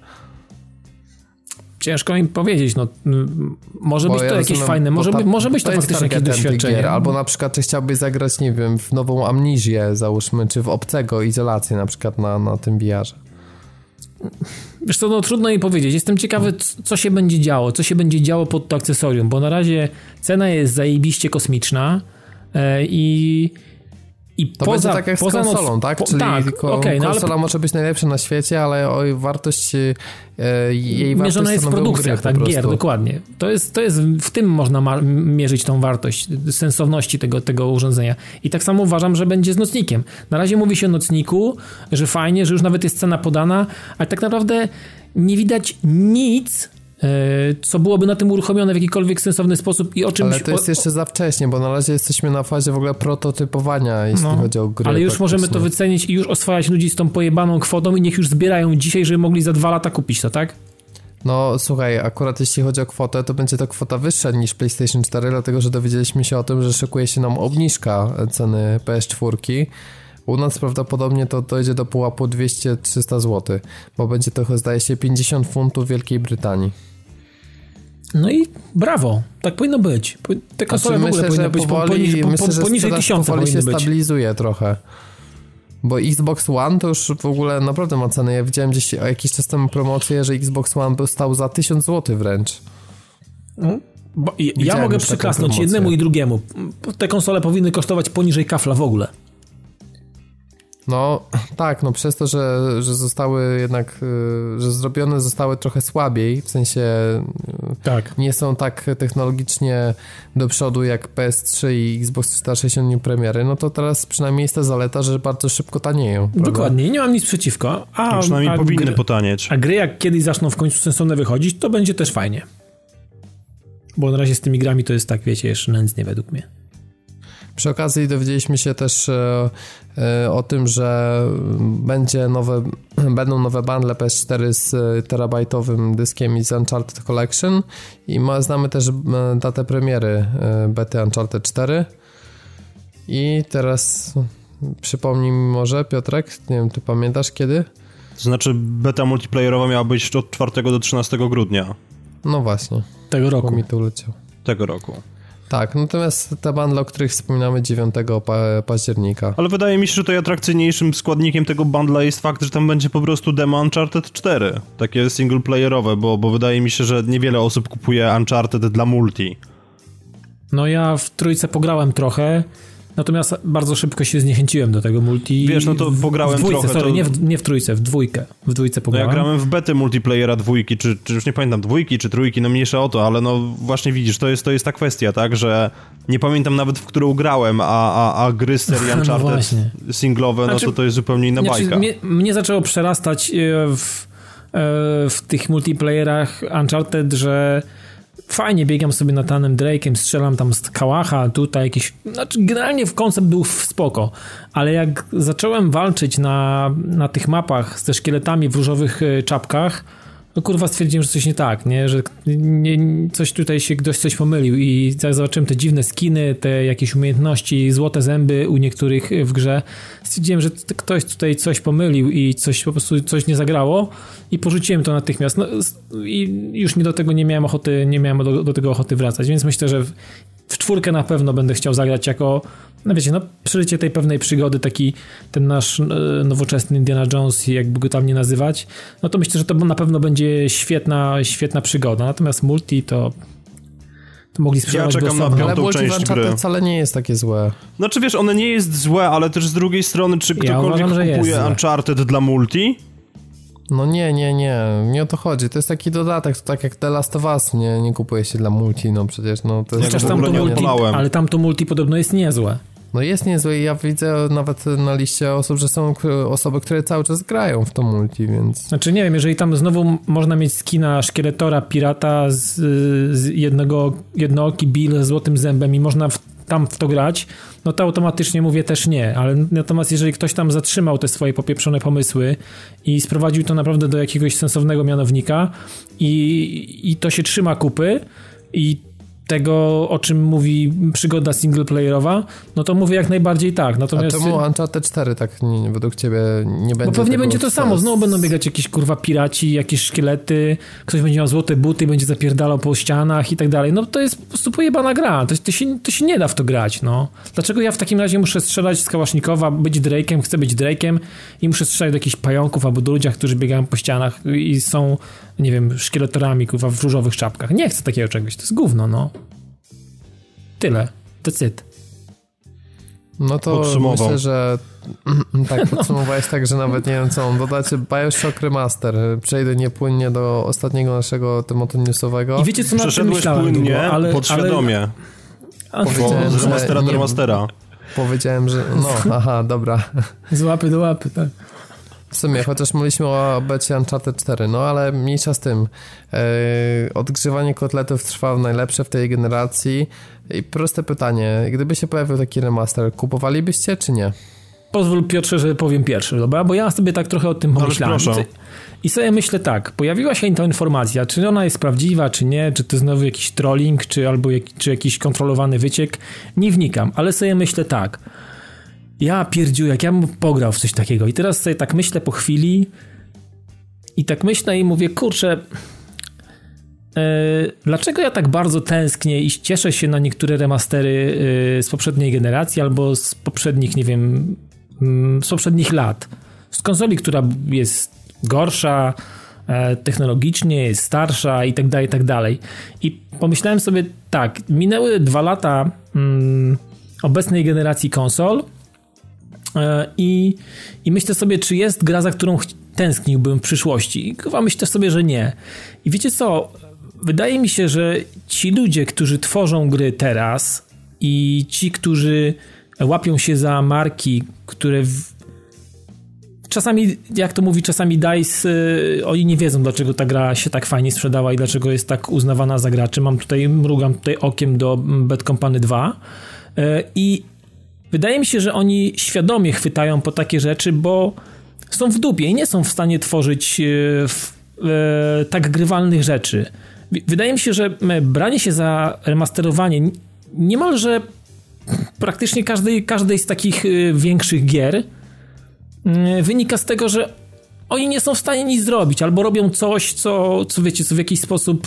Ciężko im powiedzieć, no może Bo być to jakieś rozumiem, fajne, może, by, może być to, to faktycznie jakieś doświadczenie. Gier,
albo na przykład, czy chciałbyś zagrać, nie wiem, w nową Amnizję, załóżmy, czy w Obcego, Izolację na przykład na, na tym VR-ze.
Wiesz co, no trudno mi powiedzieć. Jestem ciekawy, co się będzie działo, co się będzie działo pod to akcesorium, bo na razie cena jest zajebiście kosmiczna, E, I,
i to poza, będzie tak jak poza z konsolą, noc... tak? Czyli tak, ko okay, no konsola ale... może być najlepsza na świecie, ale o wartość e, jej wartość
Mierzona jest w produkcjach, tak, gier, dokładnie. To jest, to jest, w tym można mierzyć tą wartość, sensowności tego, tego urządzenia. I tak samo uważam, że będzie z nocnikiem. Na razie mówi się o nocniku, że fajnie, że już nawet jest cena podana, ale tak naprawdę nie widać nic E, co byłoby na tym uruchomione w jakikolwiek sensowny sposób i o czymś...
Ale to jest jeszcze za wcześnie, bo na razie jesteśmy na fazie w ogóle prototypowania, jeśli no, chodzi o gry.
Ale już możemy to wycenić i już oswajać ludzi z tą pojebaną kwotą i niech już zbierają dzisiaj, żeby mogli za dwa lata kupić to, tak?
No słuchaj, akurat jeśli chodzi o kwotę, to będzie to kwota wyższa niż PlayStation 4, dlatego że dowiedzieliśmy się o tym, że szykuje się nam obniżka ceny PS4. U nas prawdopodobnie to dojdzie do pułapu 200-300 zł, bo będzie to zdaje się 50 funtów Wielkiej Brytanii.
No i brawo, tak powinno być. Te konsole znaczy, w ogóle myślę, powinny być powoli, poniżej, po, myślę, poniżej tysiąca powoli
się
być.
stabilizuje trochę. Bo Xbox One to już w ogóle naprawdę ma cenę. Ja widziałem gdzieś jakiś czas temu promocję, że Xbox One był stał za 1000 zł wręcz.
Hmm? ja, ja mogę przyklasnąć jednemu i drugiemu. Te konsole powinny kosztować poniżej kafla w ogóle.
No tak, no przez to, że, że zostały jednak, y, że zrobione zostały trochę słabiej, w sensie y, tak. nie są tak technologicznie do przodu jak PS3 i Xbox 360 premiery, no to teraz przynajmniej jest ta zaleta, że bardzo szybko tanieją.
Prawda? Dokładnie, nie mam nic przeciwko. A,
no przynajmniej a powinny gry, potanieć.
A gry jak kiedyś zaczną w końcu sensowne wychodzić, to będzie też fajnie. Bo na razie z tymi grami to jest tak, wiecie, jeszcze nędznie według mnie.
Przy okazji dowiedzieliśmy się też e, o tym, że będzie nowe, będą nowe bundle PS4 z terabajtowym dyskiem i z Uncharted Collection i ma, znamy też e, datę premiery bety Uncharted 4 i teraz przypomnij mi może Piotrek, nie wiem, ty pamiętasz kiedy?
To znaczy beta multiplayerowa miała być od 4 do 13 grudnia.
No właśnie.
Tego roku.
mi to uleciał.
Tego roku.
Tak, natomiast te bundle, o których wspominamy 9 października.
Ale wydaje mi się, że tutaj atrakcyjniejszym składnikiem tego bundla jest fakt, że tam będzie po prostu demo Uncharted 4. Takie singleplayerowe, bo, bo wydaje mi się, że niewiele osób kupuje Uncharted dla multi.
No ja w trójce pograłem trochę Natomiast bardzo szybko się zniechęciłem do tego multi.
Wiesz, no to pograłem
w dwójce,
trochę.
Sorry, to... nie, w, nie w trójce, w dwójkę. W dwójce pograłem.
No ja grałem w betę multiplayera dwójki, czy, czy już nie pamiętam, dwójki czy trójki, no mniejsza o to, ale no właśnie widzisz, to jest, to jest ta kwestia, tak, że nie pamiętam nawet w którą grałem, a, a, a gry z serii no Uncharted no singlowe, no znaczy, to to jest zupełnie inna znaczy, bajka.
Mnie, mnie zaczęło przerastać e, w, e, w tych multiplayerach Uncharted, że fajnie biegam sobie Natanem Drake'em, strzelam tam z kałacha, tutaj jakiś, znaczy generalnie w koncept był spoko, ale jak zacząłem walczyć na, na tych mapach ze szkieletami w różowych e, czapkach, no kurwa stwierdziłem, że coś nie tak, nie? Że nie, coś tutaj się ktoś coś pomylił i zobaczyłem te dziwne skiny, te jakieś umiejętności, złote zęby u niektórych w grze, stwierdziłem, że ktoś tutaj coś pomylił i coś po prostu coś nie zagrało i porzuciłem to natychmiast. No, I już mi do tego nie miałem ochoty, nie miałem do, do tego ochoty wracać, więc myślę, że w, w czwórkę na pewno będę chciał zagrać jako no wiecie, no przeżycie tej pewnej przygody, taki ten nasz e, nowoczesny Indiana Jones, jakby go tam nie nazywać, no to myślę, że to na pewno będzie świetna, świetna przygoda. Natomiast multi to to mogli sprzedawać
Ja czekam na piątą
ale
część gry.
wcale nie jest takie złe.
Znaczy wiesz, one nie jest złe, ale też z drugiej strony, czy ktokolwiek ja uważam, kupuje Uncharted dla multi?
No nie, nie, nie, nie o to chodzi. To jest taki dodatek, to tak jak The Last of Us, nie, nie kupuje się dla multi, no przecież no to jest...
Chociaż tam to multi, ale tam to multi podobno jest niezłe.
No jest niezłe i ja widzę nawet na liście osób, że są osoby, które cały czas grają w to multi, więc...
Znaczy nie wiem, jeżeli tam znowu można mieć skina szkieletora, pirata z, z jednego, jednooki Bill z złotym zębem i można w, tam w to grać, no to automatycznie mówię też nie, ale natomiast jeżeli ktoś tam zatrzymał te swoje popieprzone pomysły i sprowadził to naprawdę do jakiegoś sensownego mianownika i, i to się trzyma kupy i tego, o czym mówi przygoda singleplayerowa, no to mówię jak najbardziej tak. Natomiast...
A czemu Uncharted 4 tak nie, według ciebie nie będzie?
Bo pewnie będzie to samo. Znowu będą biegać jakieś kurwa piraci, jakieś szkielety, ktoś będzie miał złote buty, będzie zapierdalał po ścianach i tak dalej. No to jest po prostu pojebana gra. To, to, się, to się nie da w to grać, no. Dlaczego ja w takim razie muszę strzelać z kałasznikowa, być Drake'em, chcę być Drake'em i muszę strzelać do jakichś pająków albo do ludziach, którzy biegają po ścianach i są, nie wiem, szkieletorami kurwa w różowych czapkach. Nie chcę takiego czegoś. To jest gówno, no. Tyle. That's it.
No to myślę, że tak, podsumowałeś tak, że nawet nie wiem co on dodać. Bioshock Remaster. Przejdę niepłynnie do ostatniego naszego tematu newsowego.
I wiecie co na tym myślałem
płynnie, długo, ale, podświadomie. Ale... Powiedziałem, z remastera do remastera.
Powiedziałem, że no, aha, dobra.
Z łapy do łapy, tak.
W sumie, chociaż mówiliśmy o becie Uncharted 4, no ale mniejsza z tym. Yy, odgrzewanie kotletów trwa najlepsze w tej generacji. I proste pytanie, gdyby się pojawił taki remaster, kupowalibyście czy nie?
pozwól Piotrze, że powiem pierwszy, dobra? Bo ja sobie tak trochę o tym pomyślałem.
proszę.
I sobie myślę tak, pojawiła się ta informacja, czy ona jest prawdziwa, czy nie, czy to znowu jakiś trolling, czy albo jak, czy jakiś kontrolowany wyciek, nie wnikam, ale sobie myślę tak, ja pierdziu, jak ja bym pograł w coś takiego i teraz sobie tak myślę po chwili i tak myślę i mówię, kurczę, e, dlaczego ja tak bardzo tęsknię i cieszę się na niektóre remastery e, z poprzedniej generacji albo z poprzednich, nie wiem, mm, z poprzednich lat. Z konsoli, która jest gorsza e, technologicznie, jest starsza i tak dalej, i tak dalej. I pomyślałem sobie tak, minęły dwa lata mm, obecnej generacji konsol i, i myślę sobie, czy jest gra, za którą tęskniłbym w przyszłości. I chyba myślę sobie, że nie. I wiecie co? Wydaje mi się, że ci ludzie, którzy tworzą gry teraz i ci, którzy łapią się za marki, które w, czasami, jak to mówi czasami DICE, yy, oni nie wiedzą, dlaczego ta gra się tak fajnie sprzedała i dlaczego jest tak uznawana za graczy. Mam tutaj, mrugam tutaj okiem do Bad Company 2 yy, i wydaje mi się, że oni świadomie chwytają po takie rzeczy, bo są w dupie i nie są w stanie tworzyć w, yy, tak grywalnych rzeczy. Wydaje mi się, że e, branie się za remasterowanie niemalże praktycznie każdej, każdej z takich yy, większych gier wynika z tego, że oni nie są w stanie nic zrobić, albo robią coś, co, co wiecie, co w jakiś sposób,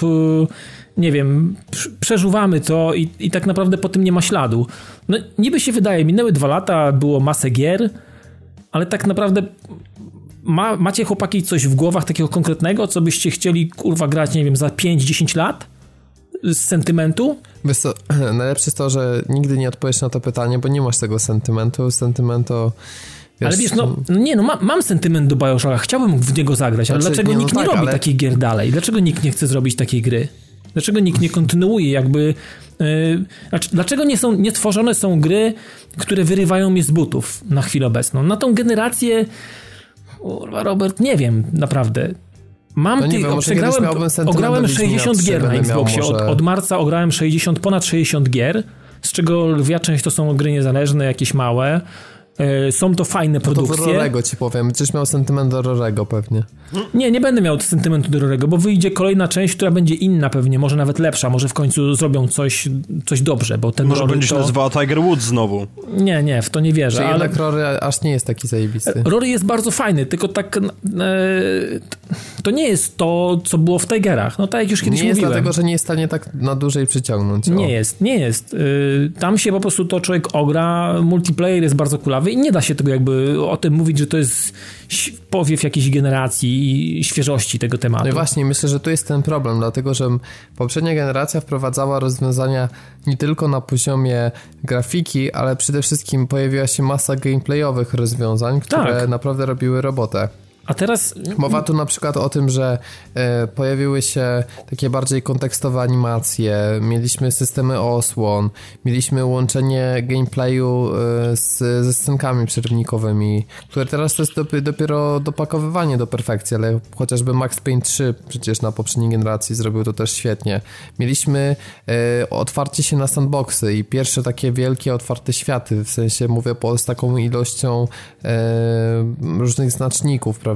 nie wiem, prz- przeżuwamy to i, i tak naprawdę po tym nie ma śladu. No, niby się wydaje, minęły dwa lata, było masę gier, ale tak naprawdę ma, macie chłopaki coś w głowach takiego konkretnego, co byście chcieli, kurwa, grać, nie wiem, za 5-10 lat? Z sentymentu?
Wiesz co, najlepsze jest to, że nigdy nie odpowiesz na to pytanie, bo nie masz tego sentymentu. Sentymentu... Wiesz,
ale wiesz, no, no nie, no ma, mam sentyment do Bioshocka, chciałbym w niego zagrać, ale
Znaczy,
dlaczego
nie, no
nikt nie
tak,
robi
ale-
takich gier dalej? Dlaczego nikt nie chce zrobić takiej gry? Dlaczego nikt nie kontynuuje jakby... Yy, dlaczego nie, są, nie tworzone są gry, które wyrywają mnie z butów na chwilę obecną? Na tą generację... Kurwa, Robert, nie wiem, naprawdę. Mam
No
tych,
wiem,
przegrałem, ograłem
do Wiedźmina
60
3,
gier na Xboxie. Od, od marca ograłem 60, ponad 60 gier, z czego lwia część to są gry niezależne, jakieś małe. E, Są to fajne
No to do
produkcje.
Rorego ci powiem. Będziesz miał sentyment do Rorego pewnie.
Nie, nie będę miał sentymentu do Rorego, bo wyjdzie kolejna część, która będzie inna pewnie, może nawet lepsza, może w końcu zrobią coś, coś dobrze, bo ten
Może
Rory
będzie się
to...
nazywała Tiger Woods znowu.
Nie, nie, w to nie wierzę,
Że
ale
jednak Rory aż nie jest taki zajebisty.
Rory jest bardzo fajny, tylko tak e, to nie jest to, co było w Tigerach, no tak jak już kiedyś
Nie jest
mówiłem.
dlatego, że nie jest w stanie tak na dłużej przyciągnąć. O.
Nie jest, nie jest. Y, Tam się po prostu to człowiek ogra, multiplayer jest bardzo kulawy i nie da się tego jakby o tym mówić, że to jest powiew jakiejś generacji i świeżości tego tematu.
No i właśnie, myślę, że tu jest ten problem, dlatego że poprzednia generacja wprowadzała rozwiązania nie tylko na poziomie grafiki, ale przede wszystkim pojawiła się masa gameplayowych rozwiązań, które
Tak.
naprawdę robiły robotę.
A teraz
Mowa tu na przykład o tym, że e, pojawiły się takie bardziej kontekstowe animacje, mieliśmy systemy osłon, mieliśmy łączenie gameplayu e, z, ze scenkami przerywnikowymi, które teraz to jest dopi- dopiero dopakowywanie do perfekcji, ale chociażby Max Payne 3 przecież na poprzedniej generacji zrobił to też świetnie. Mieliśmy e, otwarcie się na sandboxy i pierwsze takie wielkie otwarte światy, w sensie mówię po, z taką ilością różnych znaczników, prawda?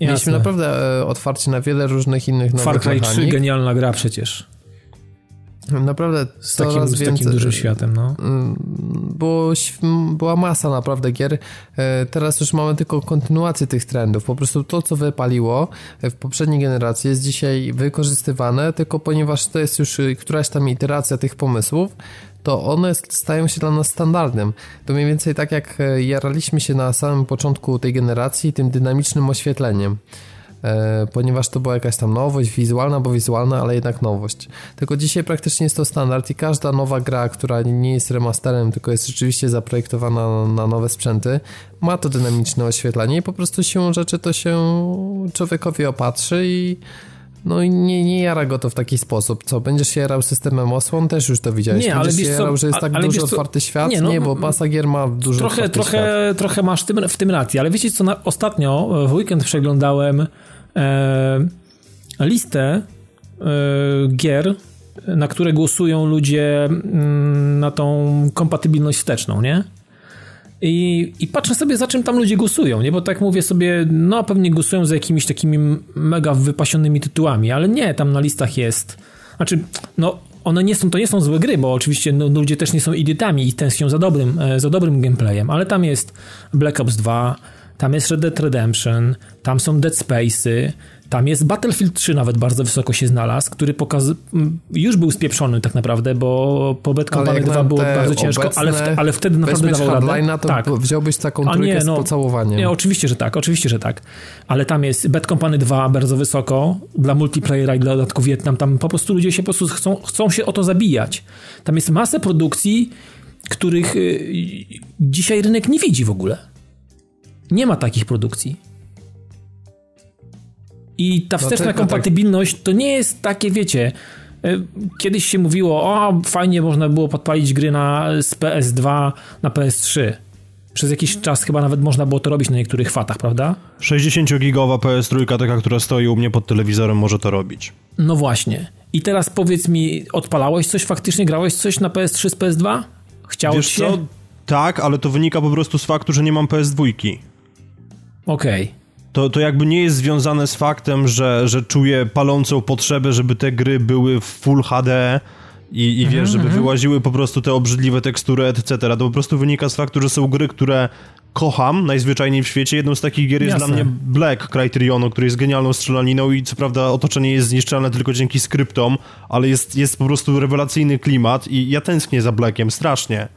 Mieliśmy
Jasne.
naprawdę e, otwarcie na wiele różnych innych nowych
Far Cry 3
mechanik.
genialna gra przecież.
Naprawdę
Z takim, z takim dużym światem, no.
było, św- była masa naprawdę gier. E, Teraz już mamy tylko kontynuację tych trendów. Po prostu to, co wypaliło e, w poprzedniej generacji jest dzisiaj wykorzystywane, tylko ponieważ to jest już któraś tam iteracja tych pomysłów, to one stają się dla nas standardem. To mniej więcej tak jak e, jaraliśmy się na samym początku tej generacji tym dynamicznym oświetleniem. E, ponieważ to była jakaś tam nowość wizualna, bo wizualna, ale jednak nowość. Tylko dzisiaj praktycznie jest to standard i każda nowa gra, która nie jest remasterem, tylko jest rzeczywiście zaprojektowana na, na nowe sprzęty, ma to dynamiczne oświetlenie i po prostu siłą rzeczy to się człowiekowi opatrzy i no i nie, nie jara go to w taki sposób. Co, będziesz się jarał systemem osłon? Też już to widziałeś.
Nie, ale
będziesz
wiesz
się jarał, że jest tak
ale co,
otwarty świat?
nie,
Nie,
no,
bo masa gier ma dużo
Trochę,
otwarty świat.
trochę, trochę masz w tym, w tym rację, ale wiecie co, na, ostatnio w weekend przeglądałem e, listę e, gier, na które głosują ludzie mm, na tą kompatybilność wsteczną, nie? I, I patrzę sobie, za czym tam ludzie głosują, nie? Bo tak mówię sobie, no pewnie głosują za jakimiś takimi mega wypasionymi tytułami, ale nie, tam na listach jest. Znaczy, no one nie są, to nie są złe gry, bo oczywiście no, ludzie też nie są idiotami i tęsknią za dobrym, e, za dobrym gameplayem, ale tam jest Black Ops 2, tam jest Red Dead Redemption, tam są Dead Space'y, tam jest Battlefield 3 nawet bardzo wysoko się znalazł, który pokaz... już był spieprzony tak naprawdę, bo po Bad Company 2 było bardzo ciężko, ale, w, ale wtedy naprawdę dawał radę.
to tak. wziąłbyś taką trójkę nie, no, z pocałowaniem.
Nie, oczywiście, że tak, oczywiście, że tak. Ale tam jest Bad Company 2 bardzo wysoko, dla multiplayera i dla dodatku Wietnam, tam po prostu ludzie się po prostu chcą, chcą się o to zabijać. Tam jest masę produkcji, których y, dzisiaj rynek nie widzi w ogóle. Nie ma takich produkcji. I ta no wsteczna no kompatybilność tak. to nie jest takie, wiecie, e, kiedyś się mówiło, o fajnie można było podpalić gry na, z PS2 na PS3. Przez jakiś czas chyba nawet można było to robić na niektórych fatach, prawda?
60-gigowa PS3, taka, która stoi u mnie pod telewizorem, może to robić.
No właśnie. I teraz powiedz mi, odpalałeś coś faktycznie? Grałeś coś na PS3 z PS2? Chciałeś Wiesz się? Co?
Tak, ale to wynika po prostu z faktu, że nie mam PS2.
Okej. Okay
to, to jakby nie jest związane z faktem, że, że czuję palącą potrzebę, żeby te gry były w Full HD i, i wiesz, żeby mhm. wyłaziły po prostu te obrzydliwe tekstury, etc. To po prostu wynika z faktu, że są gry, które kocham najzwyczajniej w świecie. Jedną z takich gier jest Jasne. dla mnie Black Criterionu, który jest genialną strzelaniną i co prawda otoczenie jest zniszczalne tylko dzięki skryptom, ale jest, jest po prostu rewelacyjny klimat i ja tęsknię za Blackiem, strasznie.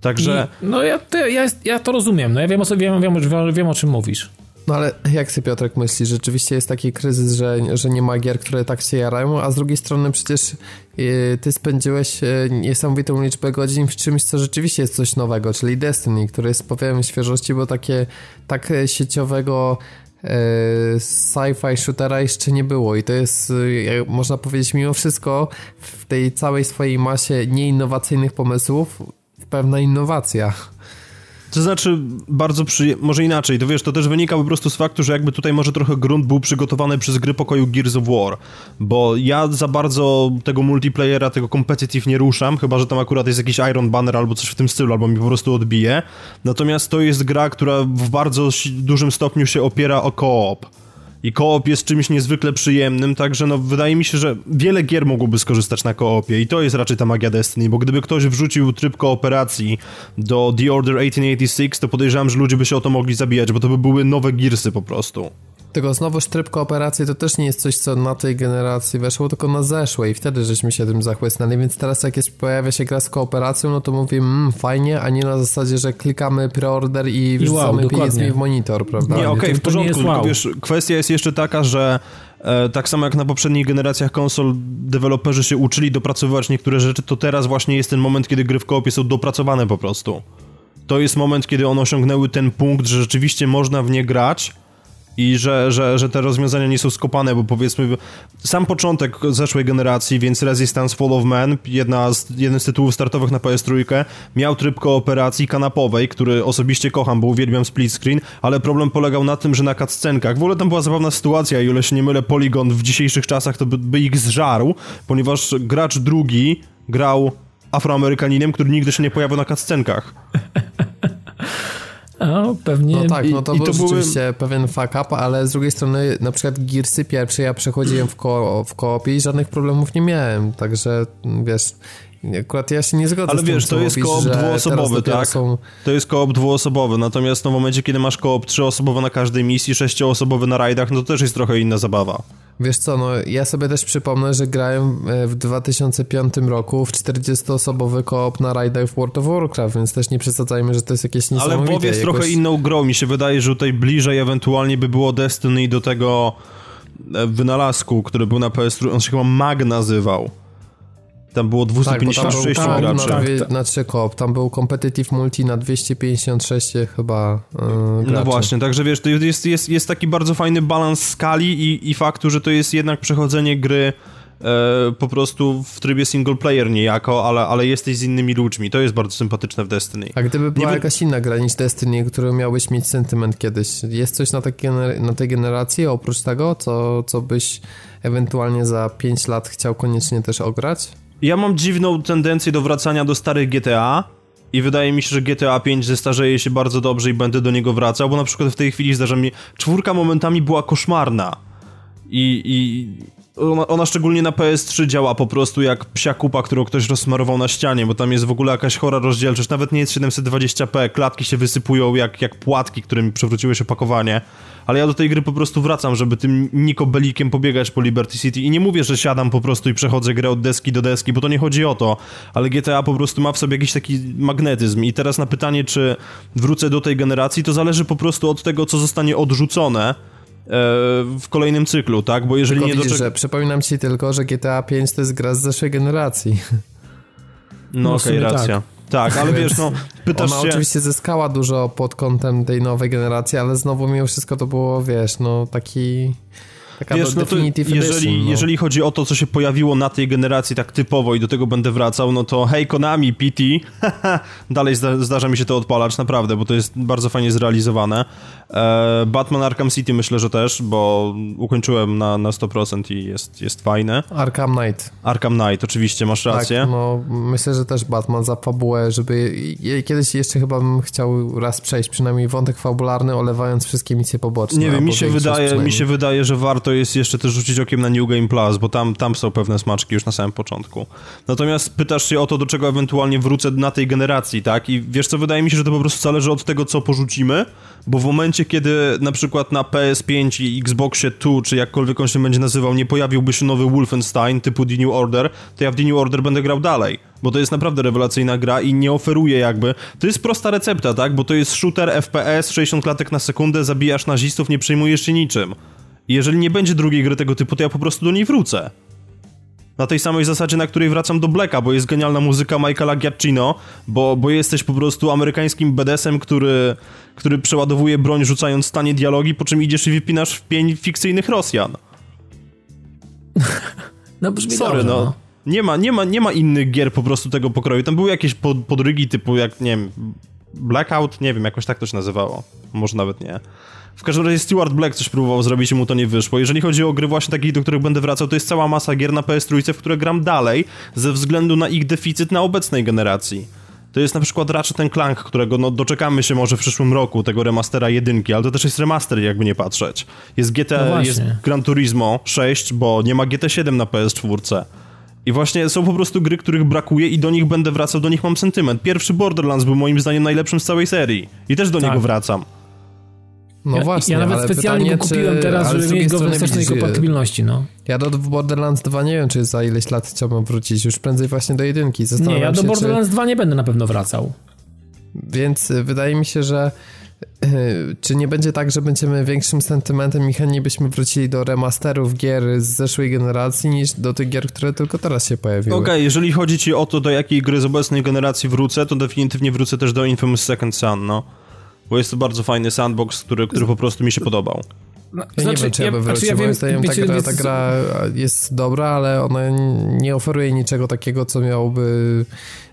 Także...
I, no ja, to, ja, ja to rozumiem, no ja wiem o, wiem, wiem, wiem, wiem o czym mówisz.
No ale jak sobie Piotrek myśli, rzeczywiście jest taki kryzys, że, że nie ma gier, które tak się jarają, a z drugiej strony przecież yy, ty spędziłeś yy, niesamowitą liczbę godzin w czymś, co rzeczywiście jest coś nowego, czyli Destiny, które jest powiem świeżości, bo takie tak sieciowego yy, sci-fi shootera jeszcze nie było i to jest, można powiedzieć, mimo wszystko w tej całej swojej masie nieinnowacyjnych pomysłów pewna innowacja.
To znaczy, bardzo może inaczej, to wiesz, to też wynika po prostu z faktu, że jakby tutaj może trochę grunt był przygotowany przez gry pokoju Gears of War, bo ja za bardzo tego multiplayera, tego competitive nie ruszam, chyba, że tam akurat jest jakiś Iron Banner albo coś w tym stylu, albo mi po prostu odbije, natomiast to jest gra, która w bardzo dużym stopniu się opiera o koop i koop jest czymś niezwykle przyjemnym, także no wydaje mi się, że wiele gier mogłoby skorzystać na koopie i to jest raczej ta magia Destiny, bo gdyby ktoś wrzucił tryb kooperacji do The Order 1886, to podejrzewam, że ludzie by się o to mogli zabijać, bo to by były nowe Gearsy po prostu.
Tylko znowu tryb kooperacji to też nie jest coś, co na tej generacji weszło, tylko na zeszłej i wtedy żeśmy się tym zachłysnęli, więc teraz jak jest, pojawia się gra z kooperacją, no to mówimy, mmm, fajnie, a nie na zasadzie, że klikamy preorder i wrzucamy wow, pieniędzmi w monitor, prawda?
Nie, okej, okay, w porządku, tylko wow. wiesz, kwestia jest jeszcze taka, że e, tak samo jak na poprzednich generacjach konsol deweloperzy się uczyli dopracowywać niektóre rzeczy, to teraz właśnie jest ten moment, kiedy gry w koopie są dopracowane po prostu. To jest moment, kiedy one osiągnęły ten punkt, że rzeczywiście można w nie grać, i że, że, że te rozwiązania nie są skopane, bo powiedzmy sam początek zeszłej generacji, więc Resistance Fall of Man, jedna z, jeden z tytułów startowych na PS3, miał tryb kooperacji kanapowej, który osobiście kocham, bo uwielbiam split screen, ale problem polegał na tym, że na cutscenkach, w ogóle tam była zabawna sytuacja i o ile się nie mylę, Polygon w dzisiejszych czasach to by, by ich zżarł, ponieważ gracz drugi grał afroamerykaninem, który nigdy się nie pojawił na cutscenkach.
No, pewnie.
No tak, no to I był to rzeczywiście były... pewien fuck up, ale z drugiej strony na przykład Gearsy pierwsze ja przechodziłem w, ko w koopie i żadnych problemów nie miałem, także wiesz, Akurat ja się nie zgodzę
Ale
z
wiesz,
tym,
to jest koop dwuosobowy, tak? Są... To jest koop dwuosobowy, natomiast no, w momencie, kiedy masz koop trzyosobowy na każdej misji, sześcioosobowy na rajdach, no to też jest trochę inna zabawa.
Wiesz co, no ja sobie też przypomnę, że grałem e, w 2005 roku w 40-osobowy koop na rajdach w World of Warcraft, więc też nie przesadzajmy, że to jest jakieś niesamowite.
Ale WoW jest jakoś... trochę inną grą, mi się wydaje, że tutaj bliżej ewentualnie by było Destiny do tego e, wynalazku, który był na PS3, on się chyba Mag nazywał. Tam było 256 tak, graczy.
Na, dwie, na trzy koop. Tam był competitive multi na 256 chyba yy,
No właśnie, także wiesz, to jest, jest, jest taki bardzo fajny balans skali i, i faktu, że to jest jednak przechodzenie gry e, po prostu w trybie single player niejako, ale, ale jesteś z innymi ludźmi. To jest bardzo sympatyczne w Destiny.
A gdyby była Nie jakaś inna gra niż Destiny, którą miałbyś mieć sentyment kiedyś, jest coś na, na tej generacji oprócz tego, co, co byś ewentualnie za 5 lat chciał koniecznie też ograć?
Ja mam dziwną tendencję do wracania do starych GTA i wydaje mi się, że GTA 5 zestarzeje się bardzo dobrze i będę do niego wracał, bo na przykład w tej chwili zdarza mi... Czwórka momentami była koszmarna. I, i ona, ona, szczególnie na PS3 działa po prostu jak psia kupa, którą ktoś rozsmarował na ścianie, bo tam jest w ogóle jakaś chora rozdzielczość, nawet nie jest 720p, klatki się wysypują jak, jak płatki, którymi przewróciłeś opakowanie, ale ja do tej gry po prostu wracam, żeby tym Nikobelikiem pobiegać po Liberty City. I nie mówię, że siadam po prostu i przechodzę grę od deski do deski, bo to nie chodzi o to, ale GTA po prostu ma w sobie jakiś taki magnetyzm. I teraz na pytanie, czy wrócę do tej generacji, to zależy po prostu od tego, co zostanie odrzucone, w kolejnym cyklu, tak? Bo jeżeli
tylko
nie
widzisz, że Przypominam ci tylko, że GTA 5 to jest gra z zeszłej generacji.
No, no okej, okay, racja. Tak. Tak, ale wiesz, no, pytasz
Ona
się...
oczywiście zyskała dużo pod kątem tej nowej generacji, ale znowu mimo wszystko to było, wiesz, no taki... Taka Wiesz, no to
jeżeli,
edition, no.
jeżeli chodzi o to, co się pojawiło na tej generacji tak typowo i do tego będę wracał, no to hej Konami, PT, dalej zda, zdarza mi się to odpalać, naprawdę, bo to jest bardzo fajnie zrealizowane. E, Batman Arkham City myślę, że też, bo ukończyłem na, na 100% i jest, jest fajne.
Arkham Knight.
Arkham Knight, oczywiście, masz tak, rację.
Tak, no myślę, że też Batman za fabułę, żeby kiedyś jeszcze chyba bym chciał raz przejść przynajmniej wątek fabularny, olewając wszystkie misje poboczne.
Nie wiem, mi się wydaje, mi się wydaje, że warto jest jeszcze też rzucić okiem na New Game Plus, bo tam, tam są pewne smaczki już na samym początku. Natomiast pytasz się o to, do czego ewentualnie wrócę na tej generacji, tak? I wiesz co, wydaje mi się, że to po prostu zależy od tego, co porzucimy, bo w momencie, kiedy na przykład na PS5 i Xboxie 2, czy jakkolwiek on się będzie nazywał, nie pojawiłby się nowy Wolfenstein typu The New Order, to ja w The New Order będę grał dalej, bo to jest naprawdę rewelacyjna gra i nie oferuje jakby... To jest prosta recepta, tak? Bo to jest shooter FPS, 60 klatek na sekundę, zabijasz nazistów, nie przejmujesz się niczym. I jeżeli nie będzie drugiej gry tego typu, to ja po prostu do niej wrócę. Na tej samej zasadzie, na której wracam do Blacka, bo jest genialna muzyka Michaela Giacchino, bo, bo jesteś po prostu amerykańskim BDS-em, który, który przeładowuje broń rzucając stanie dialogi, po czym idziesz i wypinasz w pień fikcyjnych Rosjan.
No brzmi
Sorry,
dobrze,
no. no. Nie ma, nie, ma, nie ma innych gier po prostu tego pokroju. Tam były jakieś pod, podrygi typu jak, nie wiem, Blackout, nie wiem, jakoś tak to się nazywało. Może nawet nie. W każdym razie Stuart Black coś próbował zrobić i mu to nie wyszło. Jeżeli chodzi o gry właśnie takich, do których będę wracał, to jest cała masa gier na PS3, w które gram dalej, ze względu na ich deficyt na obecnej generacji. To jest na przykład Ratchet Clank, którego no, doczekamy się może w przyszłym roku, tego remastera jedynki, ale to też jest remaster, jakby nie patrzeć. Jest GTA, no jest Gran Turismo 6, bo nie ma GT7 na PS4. I właśnie są po prostu gry, których brakuje i do nich będę wracał, do nich mam sentyment. Pierwszy Borderlands był moim zdaniem najlepszym z całej serii i też do tak. niego wracam.
No
ja,
właśnie,
Ja nawet specjalnie pytanie, go kupiłem czy, teraz, żeby mieć go w wstecznej kompatybilności, no.
Ja do Borderlands 2 nie wiem, czy za ileś lat chciałbym wrócić, już prędzej właśnie do jedynki.
nie, ja do
się,
Borderlands czy... 2 nie będę na pewno wracał.
Więc y, wydaje mi się, że y, czy nie będzie tak, że będziemy większym sentymentem i chętniej byśmy wrócili do remasterów gier z zeszłej generacji niż do tych gier, które tylko teraz się pojawiły?
Okej, okay, jeżeli chodzi ci o to, do jakiej gry z obecnej generacji wrócę, to definitywnie wrócę też do Infamous Second Son, no bo jest to bardzo fajny sandbox, który, który po prostu mi się podobał.
No, ja znaczy, nie wiem, czy ja bym wrócił, znaczy, ja wiem, zdaniem ta, gra, ta gra jest dobra, ale ona nie oferuje niczego takiego, co miałoby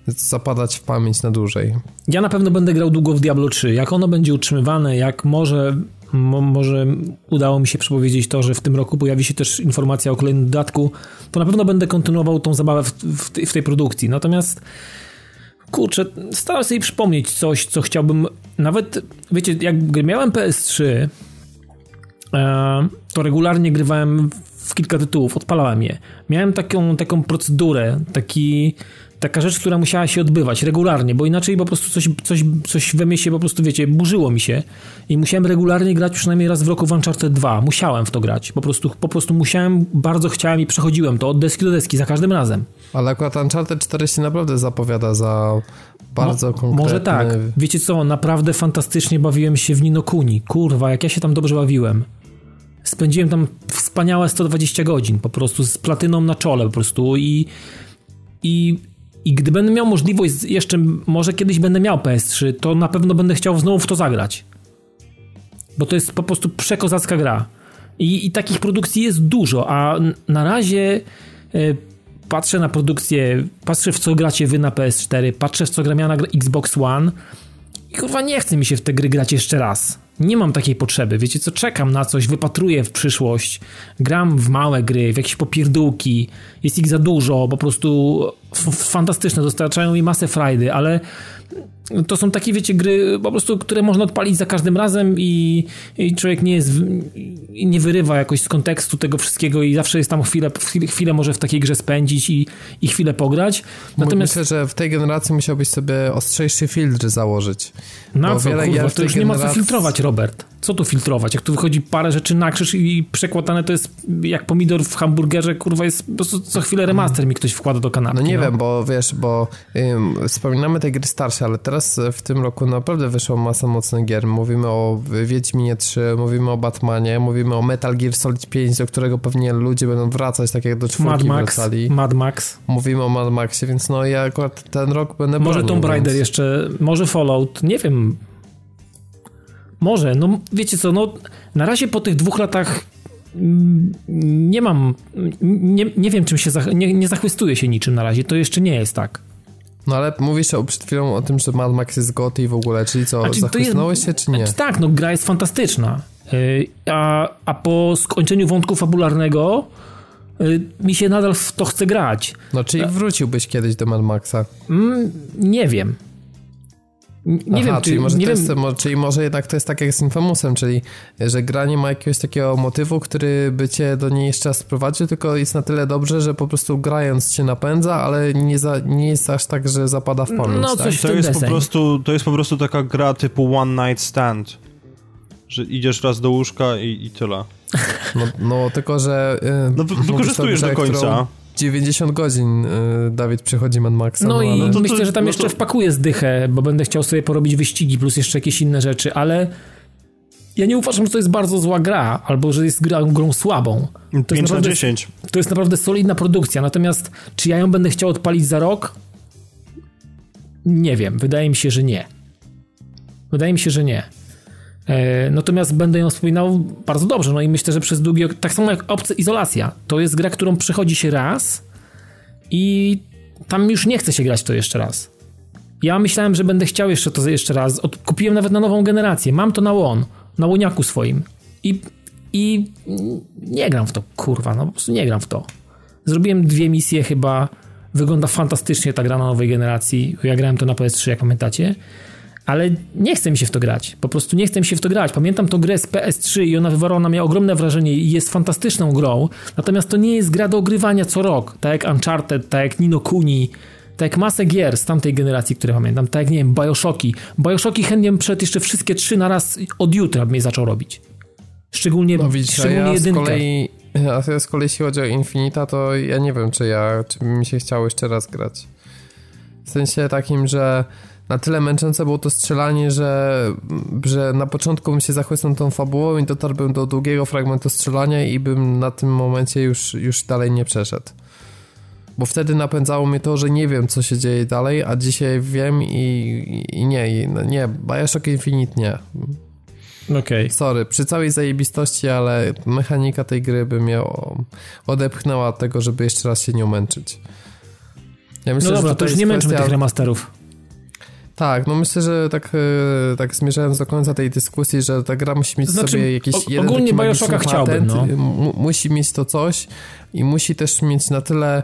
zapadać w pamięć na dłużej.
Ja na pewno będę grał długo w Diablo 3. Jak ono będzie utrzymywane, jak może, mo, może udało mi się przepowiedzieć to, że w tym roku pojawi się też informacja o kolejnym dodatku, to na pewno będę kontynuował tą zabawę w, w, w tej produkcji. Natomiast kurczę, starałem sobie przypomnieć coś, co chciałbym, nawet, wiecie, jak miałem PS3, e, to regularnie grywałem w kilka tytułów, odpalałem je. Miałem taką, taką procedurę, taki, taka rzecz, która musiała się odbywać regularnie, bo inaczej po prostu coś, coś, coś we mnie się po prostu, wiecie, burzyło mi się i musiałem regularnie grać przynajmniej raz w roku w Uncharted 2. Musiałem w to grać. Po prostu, po prostu musiałem, bardzo chciałem i przechodziłem to od deski do deski za każdym razem.
Ale akurat Uncharted 4 się naprawdę zapowiada za bardzo Mo, konkretny...
Może tak. Wiecie co, naprawdę fantastycznie bawiłem się w Ninokuni. Kurwa, jak ja się tam dobrze bawiłem. Spędziłem tam wspaniałe 120 godzin, po prostu z platyną na czole po prostu i i i gdy będę miał możliwość, jeszcze może kiedyś będę miał PS3, to na pewno będę chciał znowu w to zagrać. Bo to jest po prostu przekozacka gra. I, i takich produkcji jest dużo, a na razie y, patrzę na produkcję, patrzę w co gracie wy na PS4, patrzę w co gra na Xbox One i kurwa nie chce mi się w te gry grać jeszcze raz. Nie mam takiej potrzeby, wiecie co, czekam na coś, wypatruję w przyszłość, gram w małe gry, w jakieś popierdółki, jest ich za dużo, po prostu fantastyczne, dostarczają mi masę frajdy, ale to są takie, wiecie, gry po prostu, które można odpalić za każdym razem i, i człowiek nie jest, nie wyrywa jakoś z kontekstu tego wszystkiego i zawsze jest tam chwilę, chwilę może w takiej grze spędzić i, i chwilę pograć.
Natomiast... Myślę, że w tej generacji musiałbyś sobie ostrzejszy filtr założyć.
Na co, wiele kurwa, to już nie ma co filtrować, Robert. Co tu filtrować? Jak tu wychodzi parę rzeczy na krzyż i przekładane to jest jak pomidor w hamburgerze, kurwa, jest po prostu co chwilę remaster mi ktoś wkłada do kanału.
No nie no. wiem, bo wiesz, bo ym, wspominamy te gry starsze, ale teraz w tym roku naprawdę wyszło masa mocnych gier. Mówimy o Wiedźminie 3, mówimy o Batmanie, mówimy o Metal Gear Solid 5, do którego pewnie ludzie będą wracać, tak jak do czwórki Mad Max, wracali.
Mad Max.
Mówimy o Mad Maxie, więc no ja akurat ten rok będę
Może bronił, Tomb Raider więc... jeszcze, może Fallout, nie wiem. Może, no wiecie co, no na razie po tych dwóch latach mm, nie mam, nie, nie wiem czym się, nie, nie zachwystuję się niczym na razie, to jeszcze nie jest tak.
No ale mówisz o, przed chwilą o tym, że Mad Max jest goty i w ogóle, czyli co, znaczy, zachłysnąłeś się czy nie? Znaczy,
tak, no gra jest fantastyczna. Yy, a, a po skończeniu wątku fabularnego yy, mi się nadal w to chce grać.
No czyli wróciłbyś kiedyś do Mad Maxa?
Mm, nie wiem.
Nie Aha, wiem, czyli, może nie wiem... Jest, czyli może jednak to jest tak jak z Infamousem, czyli że gra nie ma jakiegoś takiego motywu, który by cię do niej jeszcze raz sprowadził, tylko jest na tyle dobrze, że po prostu grając cię napędza, ale nie, za, nie jest aż tak, że zapada w pamięć. No,
tak? coś to, jest po prostu, to jest po prostu taka gra typu One Night Stand, że idziesz raz do łóżka i, i tyle.
No, no tylko, że...
Yy, no, wykorzystujesz do końca. Którą
90 godzin y, Dawid przechodzi Mad Maxa.
No, no i ale... myślę, że tam no jeszcze wpakuję zdychę, bo będę chciał sobie porobić wyścigi plus jeszcze jakieś inne rzeczy, ale ja nie uważam, że to jest bardzo zła gra, albo że jest grą, grą słabą.
To 5 na 10.
To jest naprawdę solidna produkcja, natomiast czy ja ją będę chciał odpalić za rok? Nie wiem, wydaje mi się, że nie. Wydaje mi się, że nie. E, natomiast będę ją wspominał bardzo dobrze, no i myślę, że przez długi tak samo jak Obce Izolacja, to jest gra, którą przechodzi się raz i tam już nie chce się grać to jeszcze raz. Ja myślałem, że będę chciał jeszcze to jeszcze raz. Kupiłem nawet na nową generację. Mam to na łon, na łoniaku swoim. I, I nie gram w to, kurwa, no po prostu nie gram w to. Zrobiłem dwie misje chyba. Wygląda fantastycznie ta gra na nowej generacji. Ja grałem to na PS3, jak pamiętacie ale nie chce mi się w to grać. Po prostu nie chce mi się w to grać. Pamiętam tą grę z PS3 i ona wywarła na mnie ogromne wrażenie i jest fantastyczną grą, natomiast to nie jest gra do ogrywania co rok, tak jak Uncharted, tak jak Nino Kuni, tak jak masę gier z tamtej generacji, które pamiętam, tak jak, nie wiem, Bioshocki. Bioshocki chętnie przed jeszcze wszystkie trzy na raz od jutra mnie zaczął robić. Szczególnie, no, widzisz, szczególnie ja jedynkę.
Z kolei, a z kolei jeśli chodzi o Infinita, to ja nie wiem, czy ja, czy mi się chciało jeszcze raz grać. W sensie takim, że na tyle męczące było to strzelanie, że, że na początku bym się zachłysnął tą fabułą i dotarłbym do długiego fragmentu strzelania i bym na tym momencie już, już dalej nie przeszedł. Bo wtedy napędzało mnie to, że nie wiem, co się dzieje dalej, a dzisiaj wiem i, i nie, i, no nie, Bioshock Infinite nie.
Okej. Okay.
Sorry, przy całej zajebistości, ale mechanika tej gry by mnie odepchnęła od tego, żeby jeszcze raz się nie męczyć.
Ja myślę, no dobra, to już nie męczmy tych remasterów.
Tak, no myślę, że tak, e, tak zmierzając do końca tej dyskusji, że ta gra musi mieć to znaczy, sobie jakiś jeden ogólnie Bioshocka chciałbym, no. musi mieć to coś i musi też mieć na tyle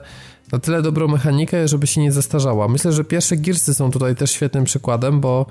na tyle dobrą mechanikę, żeby się nie zestarzała. Myślę, że pierwsze Gearsy są tutaj też świetnym przykładem, bo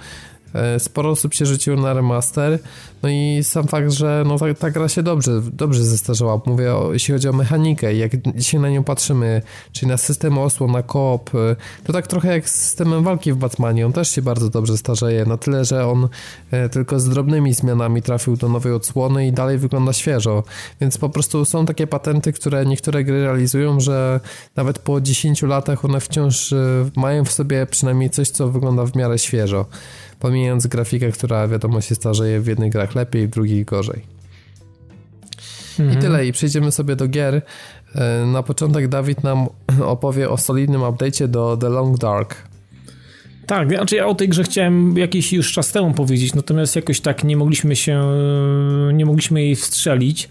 E, sporo osób się rzuciło na remaster, no i sam fakt, że no, ta, ta gra się dobrze, dobrze zestarzała. Mówię, o, jeśli chodzi o mechanikę, jak dzisiaj na nią patrzymy, czyli na system osłon, na koop, e, to tak trochę jak z systemem walki w Batmanie, on też się bardzo dobrze starzeje, na tyle, że on e, tylko z drobnymi zmianami trafił do nowej odsłony i dalej wygląda świeżo, więc po prostu są takie patenty, które niektóre gry realizują, że nawet po 10 latach one wciąż mają w sobie przynajmniej coś, co wygląda w miarę świeżo. Pomijając grafikę, która wiadomo się starzeje w jednych grach lepiej, drugich gorzej. Mhm. I tyle, i przejdziemy sobie do gier. E, na początek Dawid nam opowie o solidnym update'cie do The Long Dark.
Tak, znaczy ja o tej grze chciałem jakiś już czas temu powiedzieć, natomiast jakoś tak nie mogliśmy się, nie mogliśmy jej wstrzelić.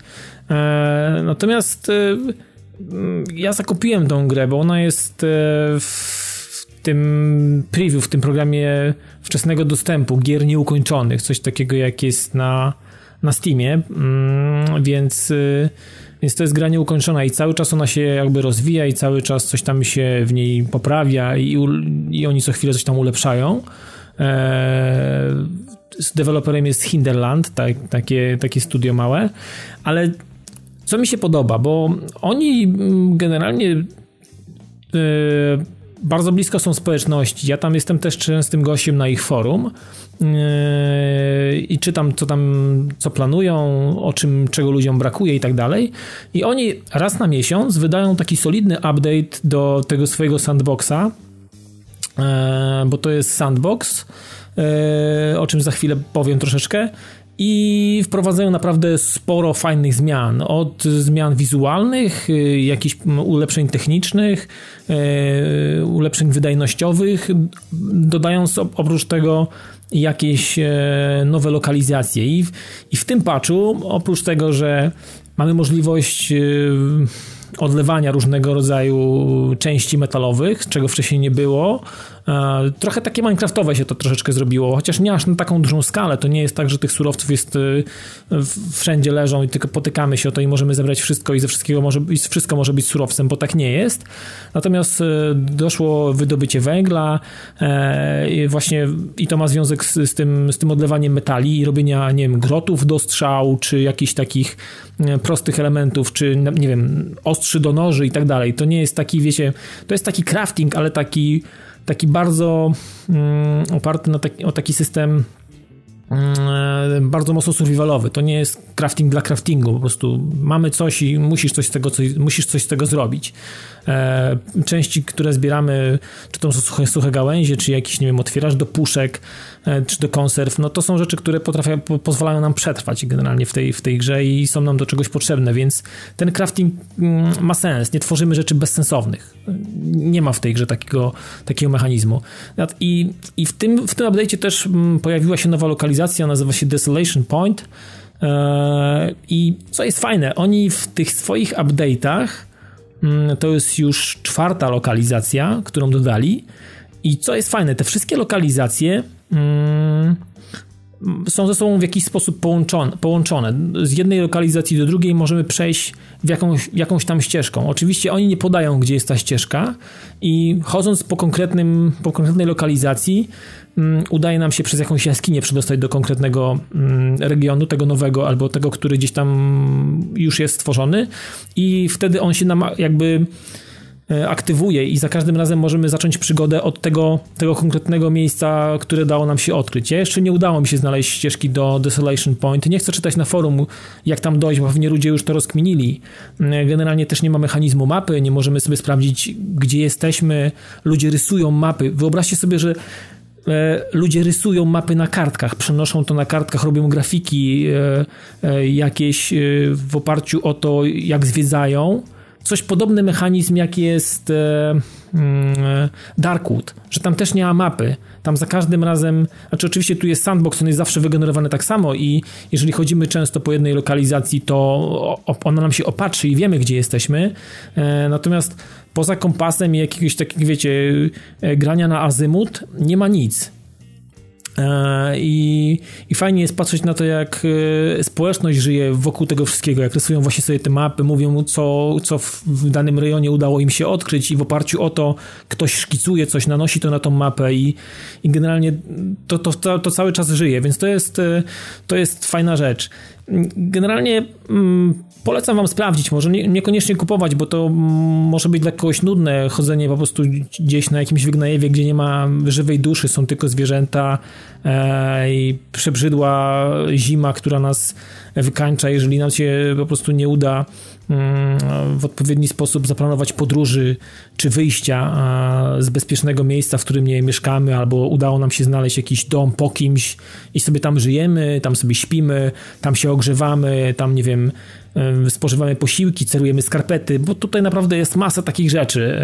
E, natomiast e, ja zakupiłem tą grę, bo ona jest w tym preview, w tym programie wczesnego dostępu gier nieukończonych, coś takiego jak jest na na Steamie, mm, więc, y, więc to jest gra nieukończona i cały czas ona się jakby rozwija i cały czas coś tam się w niej poprawia i, i oni co chwilę coś tam ulepszają. E, z deweloperem jest Hinderland, tak, takie, takie studio małe, ale co mi się podoba, bo oni generalnie e, bardzo blisko są społeczności. Ja tam jestem też częstym gościem na ich forum yy, i czytam, co tam, co planują, o czym, czego ludziom brakuje i tak dalej. I oni raz na miesiąc wydają taki solidny update do tego swojego sandboxa, yy, bo to jest sandbox, yy, o czym za chwilę powiem troszeczkę i wprowadzają naprawdę sporo fajnych zmian. Od zmian wizualnych, y, jakichś ulepszeń technicznych, y, ulepszeń wydajnościowych, dodając oprócz tego jakieś e, nowe lokalizacje. I w, tym patchu, oprócz tego, że mamy możliwość y, odlewania różnego rodzaju części metalowych, czego wcześniej nie było, trochę takie Minecraftowe się to troszeczkę zrobiło, chociaż nie aż na taką dużą skalę. To nie jest tak, że tych surowców jest e, wszędzie leżą i tylko potykamy się o to i możemy zebrać wszystko i ze wszystkiego może, i wszystko może być surowcem, bo tak nie jest. Natomiast e, doszło wydobycie węgla i właśnie i to ma związek z, z, tym, z tym odlewaniem metali i robienia, nie wiem, grotów do strzał, czy jakichś takich prostych elementów, czy nie wiem, ostrzy do noży i tak dalej. To nie jest taki, wiecie, to jest taki crafting, ale taki taki bardzo mm, oparty na taki, o taki system mm, bardzo mocno survivalowy. To nie jest crafting dla craftingu, po prostu mamy coś i musisz coś z tego, coś, musisz coś z tego zrobić. E, części, które zbieramy, czy to są suche, suche gałęzie, czy jakiś, nie wiem, otwierasz do puszek, e, czy do konserw, no to są rzeczy, które potrafią, po, pozwalają nam przetrwać generalnie w tej, w tej grze i są nam do czegoś potrzebne, więc ten crafting mm, ma sens. Nie tworzymy rzeczy bezsensownych. Nie ma w tej grze takiego, takiego mechanizmu. I, i w tym, w tym update'cie też mm, pojawiła się nowa lokalizacja, nazywa się Desolation Point. E, I co jest fajne, oni w tych swoich update'ach Mm, to jest już czwarta lokalizacja, którą dodali. I co jest fajne, te wszystkie lokalizacje mm, są ze sobą w jakiś sposób połączone, połączone. Z jednej lokalizacji do drugiej możemy przejść w jakąś, jakąś tam ścieżką. Oczywiście oni nie podają, gdzie jest ta ścieżka i chodząc po, konkretnym, po konkretnej lokalizacji Mm, udaje nam się przez jakąś jaskinię przedostać do konkretnego mm, regionu, tego nowego albo tego, który gdzieś tam już jest stworzony i wtedy on się nam jakby e, aktywuje i za każdym razem możemy zacząć przygodę od tego, tego konkretnego miejsca, które dało nam się odkryć. Ja jeszcze nie udało mi się znaleźć ścieżki do Desolation Point. Nie chcę czytać na forum, jak tam dojść, bo pewnie ludzie już to rozkminili. Mm, generalnie też nie ma mechanizmu mapy, nie możemy sobie sprawdzić, gdzie jesteśmy. Ludzie rysują mapy. Wyobraźcie sobie, że ludzie rysują mapy na kartkach, przenoszą to na kartkach, robią grafiki e, e, jakieś w oparciu o to, jak zwiedzają. Coś podobny mechanizm, jak jest mm, Darkwood, że tam też nie ma mapy. Tam za każdym razem, znaczy oczywiście tu jest sandbox, on jest zawsze wygenerowany tak samo i jeżeli chodzimy często po jednej lokalizacji, to ona nam się opatrzy i wiemy, gdzie jesteśmy. Natomiast poza kompasem i jakiegoś takiego, wiecie, e, grania na azymut, nie ma nic. E, I, I fajnie jest patrzeć na to, jak e, społeczność żyje wokół tego wszystkiego, jak rysują właśnie sobie te mapy, mówią, co, co w danym rejonie udało im się odkryć, i w oparciu o to ktoś szkicuje coś, nanosi to na tą mapę, i, i generalnie to, to, to, to cały czas żyje, więc to jest, to jest fajna rzecz. Generalnie mm, polecam wam sprawdzić, może nie, niekoniecznie kupować, bo to może być dla kogoś nudne chodzenie po prostu gdzieś na jakimś wygnajewie, gdzie nie ma żywej duszy, są tylko zwierzęta e, i przebrzydła zima, która nas wykańcza, jeżeli nam się po prostu nie uda. mm, w odpowiedni sposób zaplanować podróży czy wyjścia z bezpiecznego miejsca, w którym nie mieszkamy, albo udało nam się znaleźć jakiś dom po kimś i sobie tam żyjemy, tam sobie śpimy, tam się ogrzewamy, tam nie wiem, spożywamy posiłki, cerujemy skarpety, bo tutaj naprawdę jest masa takich rzeczy,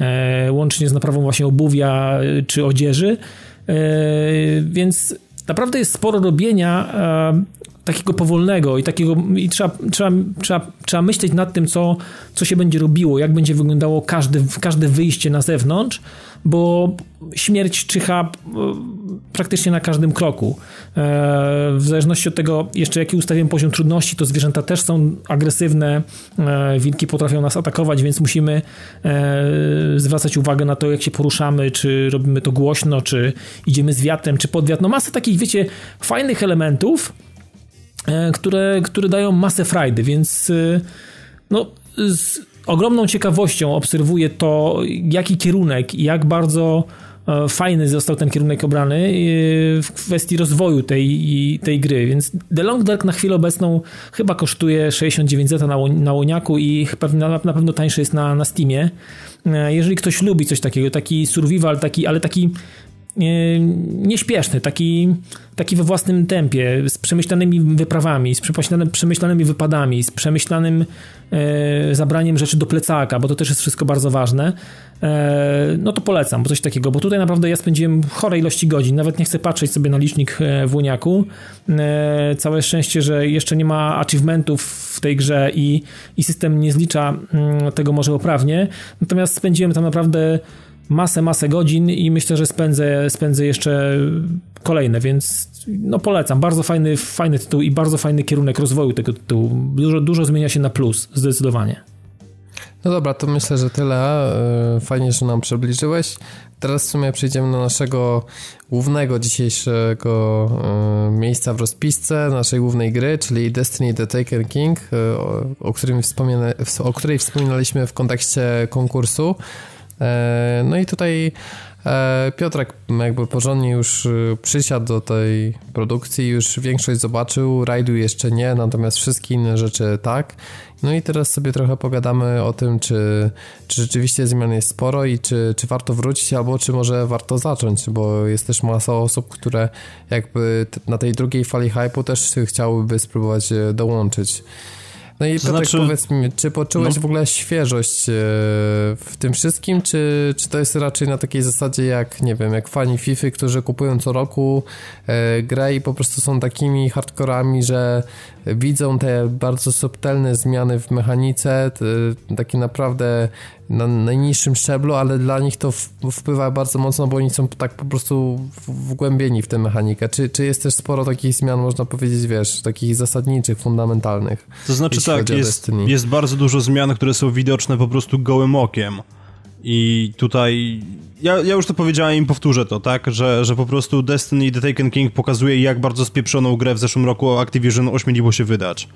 e, e, łącznie z naprawą właśnie obuwia e, czy odzieży, więc naprawdę jest sporo robienia takiego powolnego i takiego i trzeba, trzeba, trzeba, trzeba myśleć nad tym, co, co się będzie robiło, jak będzie wyglądało każde, każde wyjście na zewnątrz, bo śmierć czyha praktycznie na każdym kroku. E, w zależności od tego, jeszcze jaki ustawiłem poziom trudności, to zwierzęta też są agresywne, e, wilki potrafią nas atakować, więc musimy zwracać uwagę na to, jak się poruszamy, czy robimy to głośno, czy idziemy z wiatrem, czy pod wiatr. No masę takich, wiecie, fajnych elementów, które, które dają masę frajdy, więc no, z ogromną ciekawością obserwuję to, jaki kierunek i jak bardzo e, fajny został ten kierunek obrany e, w kwestii rozwoju tej, tej gry, więc The Long Dark na chwilę obecną chyba kosztuje 69 zeta na, łoniaku i na, na pewno tańszy jest na, na Steamie. E, jeżeli ktoś lubi coś takiego, taki survival, taki, ale taki nieśpieszny, taki, taki we własnym tempie, z przemyślanymi wyprawami, z przemyślanymi wypadami, z przemyślanym e, zabraniem rzeczy do plecaka, bo to też jest wszystko bardzo ważne, e, no to polecam, bo coś takiego, bo tutaj naprawdę ja spędziłem chore ilości godzin, nawet nie chcę patrzeć sobie na licznik e, w Łoniaku. E, całe szczęście, że jeszcze nie ma achievementów w tej grze i, i system nie zlicza mm, tego może poprawnie, natomiast spędziłem tam naprawdę masę, masę godzin i myślę, że spędzę, spędzę jeszcze kolejne, więc no polecam. Bardzo fajny, fajny tytuł i bardzo fajny kierunek rozwoju tego tytułu. Dużo, dużo zmienia się na plus, zdecydowanie.
No dobra, to myślę, że tyle. E, fajnie, że nam przybliżyłeś. Teraz w sumie przejdziemy do naszego głównego dzisiejszego e, miejsca w rozpisce, naszej głównej gry, czyli Destiny The Taken King, e, o, którym o której wspominaliśmy w kontekście konkursu. E, no i tutaj e, Piotrek jakby porządnie już y, przysiadł do tej produkcji, już większość zobaczył, rajdu jeszcze nie, natomiast wszystkie inne rzeczy tak. No i teraz sobie trochę pogadamy o tym, czy, czy rzeczywiście zmian jest sporo i czy, czy warto wrócić, albo czy może warto zacząć, bo jest też masa osób, które jakby na tej drugiej fali hype'u też chciałyby spróbować e, dołączyć. No i to Piotrek, znaczy... powiedz mi, czy poczułeś no. w ogóle świeżość e, w tym wszystkim, czy, czy to jest raczej na takiej zasadzie jak, nie wiem, jak fani FIFA, którzy kupują co roku e, grę i po prostu są takimi hardkorami, że widzą te bardzo subtelne zmiany w mechanice, takie naprawdę na najniższym szczeblu, ale dla nich to wpływa bardzo mocno, bo oni są tak po prostu wgłębieni w tę mechanikę. Czy, czy jest też sporo takich zmian, można powiedzieć, wiesz, takich zasadniczych, fundamentalnych?
To znaczy tak, jest, jest bardzo dużo zmian, które są widoczne po prostu gołym okiem. I tutaj ja, ja już to powiedziałem i powtórzę to, tak, że, że po prostu Destiny The Taken King pokazuje jak bardzo spieprzoną grę w zeszłym roku Activision ośmieliło się wydać.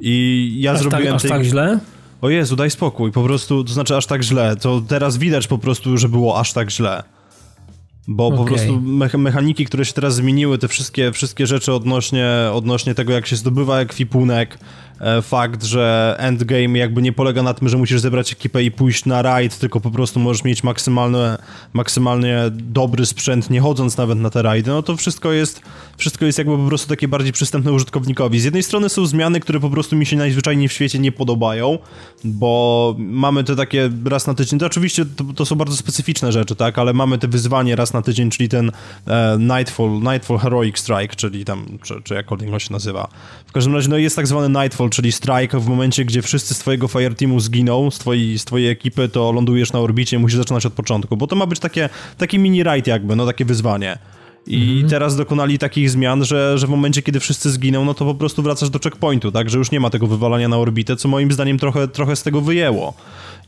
I ja
aż tak-
zrobiłem...
Tak, aż tej... tak źle?
O Jezu, daj spokój, po prostu, to znaczy aż tak źle, to teraz widać po prostu, że było aż tak źle. Bo okay. po prostu mechaniki, które się teraz zmieniły, te wszystkie, wszystkie rzeczy odnośnie, odnośnie tego, jak się zdobywa ekwipunek, fakt, że endgame jakby nie polega na tym, że musisz zebrać ekipę i pójść na raid, tylko po prostu możesz mieć maksymalny, maksymalnie dobry sprzęt, nie chodząc nawet na te rajdy, no to wszystko jest, wszystko jest jakby po prostu takie bardziej przystępne użytkownikowi. Z jednej strony są zmiany, które po prostu mi się najzwyczajniej w świecie nie podobają, bo mamy te takie raz na tydzień, to oczywiście to, to są bardzo specyficzne rzeczy, tak, ale mamy te wyzwanie raz na tydzień, czyli ten e, Nightfall, Nightfall Heroic Strike, czyli tam, czy, czy jakkolwiek on się nazywa. W każdym razie, no jest tak zwany Nightfall, czyli strike w momencie, gdzie wszyscy z twojego fireteamu zginą, z twojej, z twojej ekipy, to lądujesz na orbicie i musisz zaczynać od początku, bo to ma być takie, taki mini raid jakby, no takie wyzwanie. I mhm. teraz dokonali takich zmian, że, że w momencie, kiedy wszyscy zginą, no to po prostu wracasz do checkpointu, tak? Że już nie ma tego wywalania na orbitę, co moim zdaniem trochę, trochę z tego wyjęło.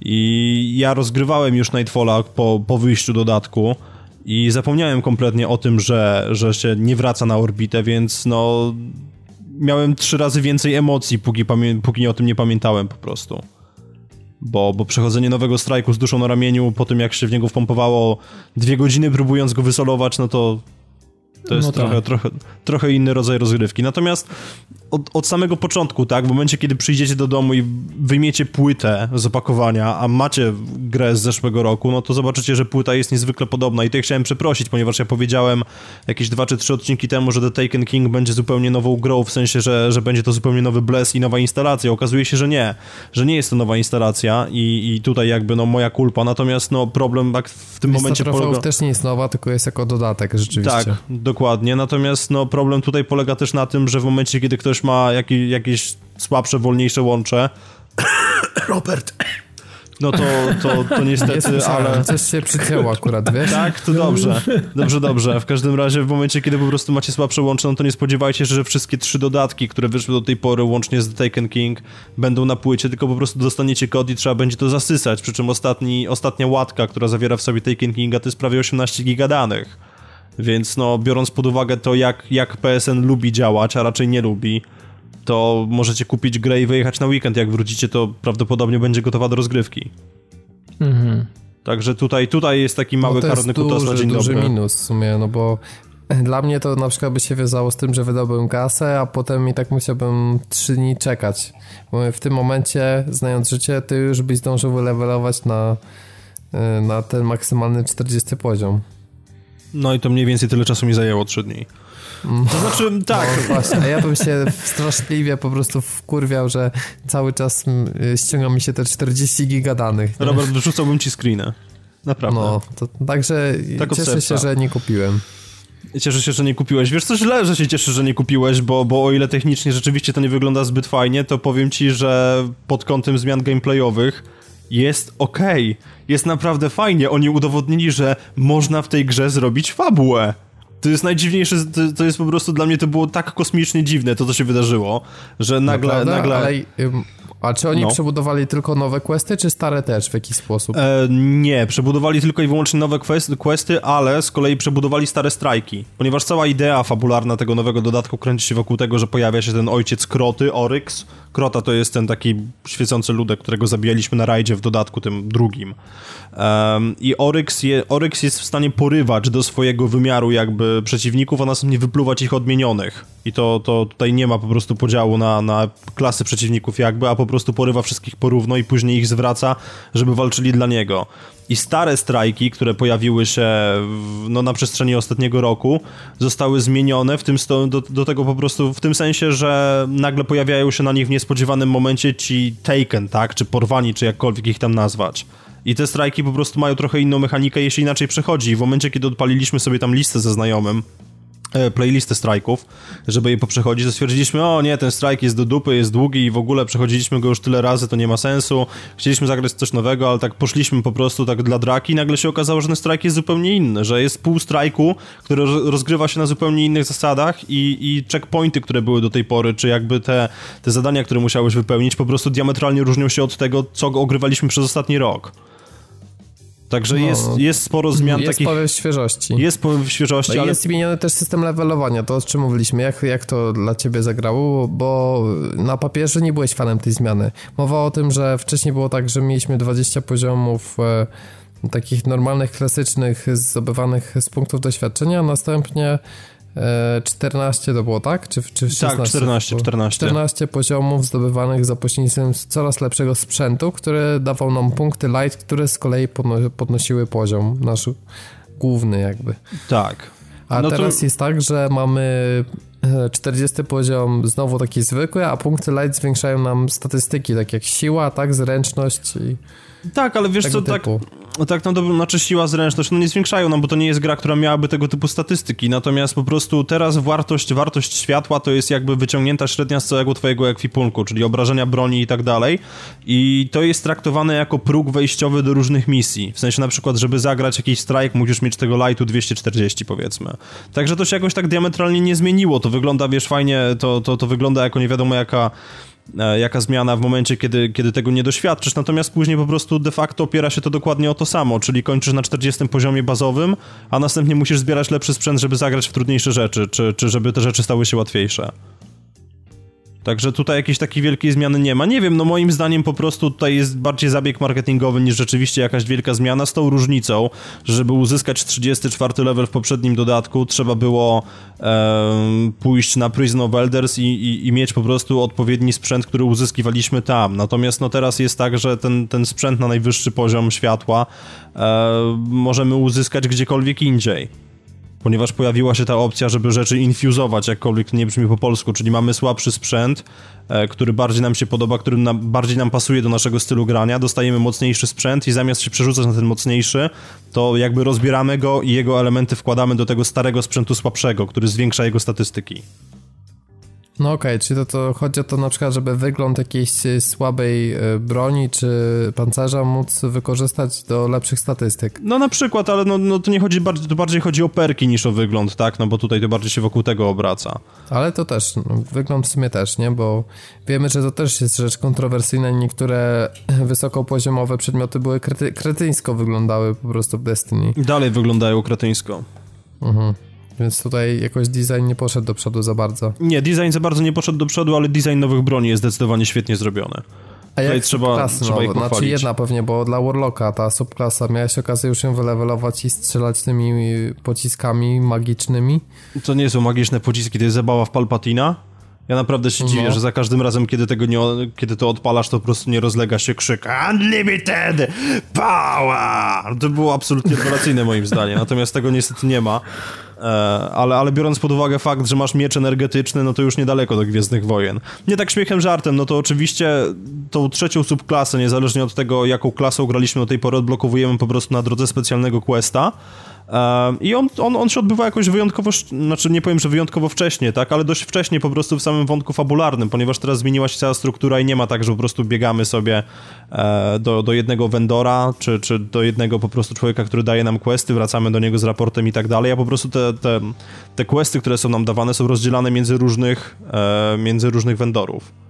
I ja rozgrywałem już Nightfalla po, po wyjściu dodatku i zapomniałem kompletnie o tym, że, że się nie wraca na orbitę, więc no miałem trzy razy więcej emocji, póki, póki o tym nie pamiętałem po prostu. Bo, bo przechodzenie nowego strajku z duszą na ramieniu, po tym jak się w niego wpompowało dwie godziny próbując go wysolować, no to to jest no trochę, tak. trochę, trochę inny rodzaj rozgrywki. Natomiast od, od, samego początku, tak, w momencie, kiedy przyjdziecie do domu i wyjmiecie płytę z opakowania, a macie grę z zeszłego roku, no to zobaczycie, że płyta jest niezwykle podobna i tutaj chciałem przeprosić, ponieważ ja powiedziałem jakieś dwa czy trzy odcinki temu, że The Taken King będzie zupełnie nową grą, w sensie, że, że będzie to zupełnie nowy Bless i nowa instalacja. Okazuje się, że nie, że nie jest to nowa instalacja i, i tutaj jakby no moja kulpa, natomiast no problem tak w tym Lista momencie
polega... też nie jest nowa, tylko jest jako dodatek rzeczywiście.
Tak, dokładnie, natomiast no problem tutaj polega też na tym, że w momencie, kiedy ktoś ma jakieś słabsze, wolniejsze łącze. Robert. no to, to, to niestety, ale...
Coś się przycięło akurat, wiesz?
Tak, to dobrze. Dobrze, dobrze. W każdym razie w momencie, kiedy po prostu macie słabsze łącze, no to nie spodziewajcie się, że wszystkie trzy dodatki, które wyszły do tej pory, łącznie z The Taken King, będą na płycie, tylko po prostu dostaniecie kod i trzeba będzie to zasysać, przy czym ostatni, ostatnia łatka, która zawiera w sobie Taken Kinga, to jest prawie 18 giga danych. Więc no, biorąc pod uwagę to, jak, jak PSN lubi działać, a raczej nie lubi, to możecie kupić grę i wyjechać na weekend. Jak wrócicie, to prawdopodobnie będzie gotowa do rozgrywki. Mhm. Także tutaj, tutaj jest taki mały no karny kutas na dzień
duży dobry. minus w sumie, no bo dla mnie to na przykład by się wiązało z tym, że wydałbym kasę, a potem i tak musiałbym trzy dni czekać. Bo w tym momencie, znając życie, ty już byś zdążył wylewelować na, y, na ten maksymalny 40 poziom.
No i to mniej więcej tyle czasu mi zajęło 3 dni. To znaczy, tak.
No właśnie, a ja bym się straszliwie po prostu wkurwiał, że cały czas y, ściąga mi się te 40 giga danych.
Nie? Robert, wrzucałbym ci screenę. Naprawdę.
No, to, także tak cieszę się, że nie kupiłem.
Cieszę się, że nie kupiłeś. Wiesz co, źle, że się cieszę, że nie kupiłeś, bo, bo o ile technicznie rzeczywiście to nie wygląda zbyt fajnie, to powiem ci, że pod kątem zmian gameplayowych jest ok. Jest naprawdę fajnie. Oni udowodnili, że można w tej grze zrobić fabułę. To jest najdziwniejsze, to, jest po prostu dla mnie to było tak kosmicznie dziwne, to co się wydarzyło, że nagle... Naprawdę? nagle... Ale,
a czy oni no. przebudowali tylko nowe questy, czy stare też w jakiś sposób?
E, nie, przebudowali tylko i wyłącznie nowe questy, ale z kolei przebudowali stare strajki. Ponieważ cała idea fabularna tego nowego dodatku kręci się wokół tego, że pojawia się ten ojciec Kroty, Oryx. Krota to jest ten taki świecący ludek, którego zabijaliśmy na rajdzie w dodatku tym drugim. Um, I Oryx, je, Oryx jest w stanie porywać do swojego wymiaru jakby przeciwników, a następnie wypluwać ich odmienionych. I to, to tutaj nie ma po prostu podziału na, na klasy przeciwników jakby, a po prostu porywa wszystkich porówno i później ich zwraca, żeby walczyli dla niego. I stare strajki, które pojawiły się w, no, na przestrzeni ostatniego roku, zostały zmienione w tym do, do tego po prostu w tym sensie, że nagle pojawiają się na nich w niespodziewanym momencie ci taken, tak, czy porwani, czy jakkolwiek ich tam nazwać. I te strajki po prostu mają trochę inną mechanikę, jeśli inaczej przechodzi. W momencie, kiedy odpaliliśmy sobie tam listę ze znajomym, playlistę strajków, żeby je poprzechodzić, to stwierdziliśmy, o nie, ten strajk jest do dupy, jest długi i w ogóle przechodziliśmy go już tyle razy, to nie ma sensu. Chcieliśmy zagrać coś nowego, ale tak poszliśmy po prostu tak dla draki i nagle się okazało, że ten strajk jest zupełnie inny, że jest pół strajku, który rozgrywa się na zupełnie innych zasadach i, i checkpointy, które były do tej pory, czy jakby te, te zadania, które musiałeś wypełnić, po prostu diametralnie różnią się od tego, co ogrywaliśmy przez ostatni rok. Także no, jest, jest sporo zmian
jest
takich...
Jest świeżości.
Jest powiew świeżości,
no
ale...
Jest zmieniony też system levelowania, to o czym mówiliśmy. Jak, jak to dla ciebie zagrało? Bo na papierze nie byłeś fanem tej zmiany. Mowa o tym, że wcześniej było tak, że mieliśmy 20 poziomów e, takich normalnych, klasycznych, zdobywanych z punktów doświadczenia, a następnie 14 e, to było, tak? Czy, czy 16?
Tak, 14, 14.
14 poziomów zdobywanych za pośrednictwem coraz lepszego sprzętu, który dawał nam punkty light, które z kolei podnosiły poziom nasz główny jakby.
Tak.
A no teraz to... jest tak, że mamy 40 e, poziom znowu taki zwykły, a punkty light zwiększają nam statystyki, tak jak siła, tak, zręczność i...
Tak, ale wiesz co, tak, tak na dobrą, znaczy siła, zręczność, no nie zwiększają nam, bo to nie jest gra, która miałaby tego typu statystyki, natomiast po prostu teraz wartość, wartość światła to jest jakby wyciągnięta średnia z całego twojego ekwipunku, czyli obrażenia broni i tak dalej. I to jest traktowane jako próg wejściowy do różnych misji, w sensie na przykład, żeby zagrać jakiś strajk, musisz mieć tego lightu 240 powiedzmy. Także to się jakoś tak diametralnie nie zmieniło, to wygląda, wiesz, fajnie, to, to, to wygląda jako nie wiadomo jaka jaka zmiana w momencie, kiedy, kiedy tego nie doświadczysz, natomiast później po prostu de facto opiera się to dokładnie o to samo, czyli kończysz na 40 poziomie bazowym, a następnie musisz zbierać lepszy sprzęt, żeby zagrać w trudniejsze rzeczy, czy, czy żeby te rzeczy stały się łatwiejsze. Także tutaj jakiejś takiej wielkiej zmiany nie ma. Nie wiem, no moim zdaniem po prostu tutaj jest bardziej zabieg marketingowy niż rzeczywiście jakaś wielka zmiana z tą różnicą, że żeby uzyskać 34 level w poprzednim dodatku trzeba było e, pójść na Prison of Elders i, i, i, mieć po prostu odpowiedni sprzęt, który uzyskiwaliśmy tam. Natomiast no teraz jest tak, że ten, ten sprzęt na najwyższy poziom światła e, możemy uzyskać gdziekolwiek indziej ponieważ pojawiła się ta opcja, żeby rzeczy infuzować, jakkolwiek nie brzmi po polsku, czyli mamy słabszy sprzęt, e, który bardziej nam się podoba, który bardziej nam pasuje do naszego stylu grania, dostajemy mocniejszy sprzęt i zamiast się przerzucać na ten mocniejszy, to jakby rozbieramy go i jego elementy wkładamy do tego starego sprzętu słabszego, który zwiększa jego statystyki.
No okej, okay, czyli to, to chodzi o to na przykład, żeby wygląd jakiejś słabej e, broni czy pancerza móc wykorzystać do lepszych statystyk.
No na przykład, ale no, no to nie chodzi, bardziej, to bardziej chodzi o perki niż o wygląd, tak? No bo tutaj to bardziej się wokół tego obraca.
Ale to też, no, wygląd w sumie też, nie? Bo wiemy, że to też jest rzecz kontrowersyjna i niektóre wysokopoziomowe przedmioty były krety, kretyńsko wyglądały po prostu w Destiny.
Dalej wyglądają kretyńsko. Mhm.
Więc tutaj jakoś design nie poszedł do przodu za bardzo.
Nie, design za bardzo nie poszedł do przodu, ale design nowych broni jest zdecydowanie świetnie zrobiony.
A jak trzeba, klasy trzeba nowe? Znaczy jedna pewnie, bo dla Warlocka ta subklasa, miałeś okazję już ją wylewelować i strzelać tymi pociskami magicznymi?
To nie są magiczne pociski, to jest zabawa w Palpatina. Ja naprawdę się dziwię, no. że za każdym razem, kiedy tego nie, kiedy to odpalasz, to po prostu nie rozlega się krzyk Unlimited Power! To było absolutnie rewelacyjne moim zdaniem, natomiast tego niestety nie ma. E, ale, ale biorąc pod uwagę fakt, że masz miecz energetyczny, no to już niedaleko do Gwiezdnych Wojen. Nie tak śmiechem żartem, no to oczywiście tą trzecią subklasę, niezależnie od tego, jaką klasą graliśmy do tej pory, odblokowujemy po prostu na drodze specjalnego questa, i on, on, on się odbywa jakoś wyjątkowo, znaczy nie powiem, że wyjątkowo wcześnie, tak, ale dość wcześnie po prostu w samym wątku fabularnym, ponieważ teraz zmieniła się cała struktura i nie ma tak, że po prostu biegamy sobie e, do, do jednego vendora, czy, czy do jednego po prostu człowieka, który daje nam questy, wracamy do niego z raportem i tak dalej, a po prostu te, te, te questy, które są nam dawane są rozdzielane między różnych, e, między różnych vendorów.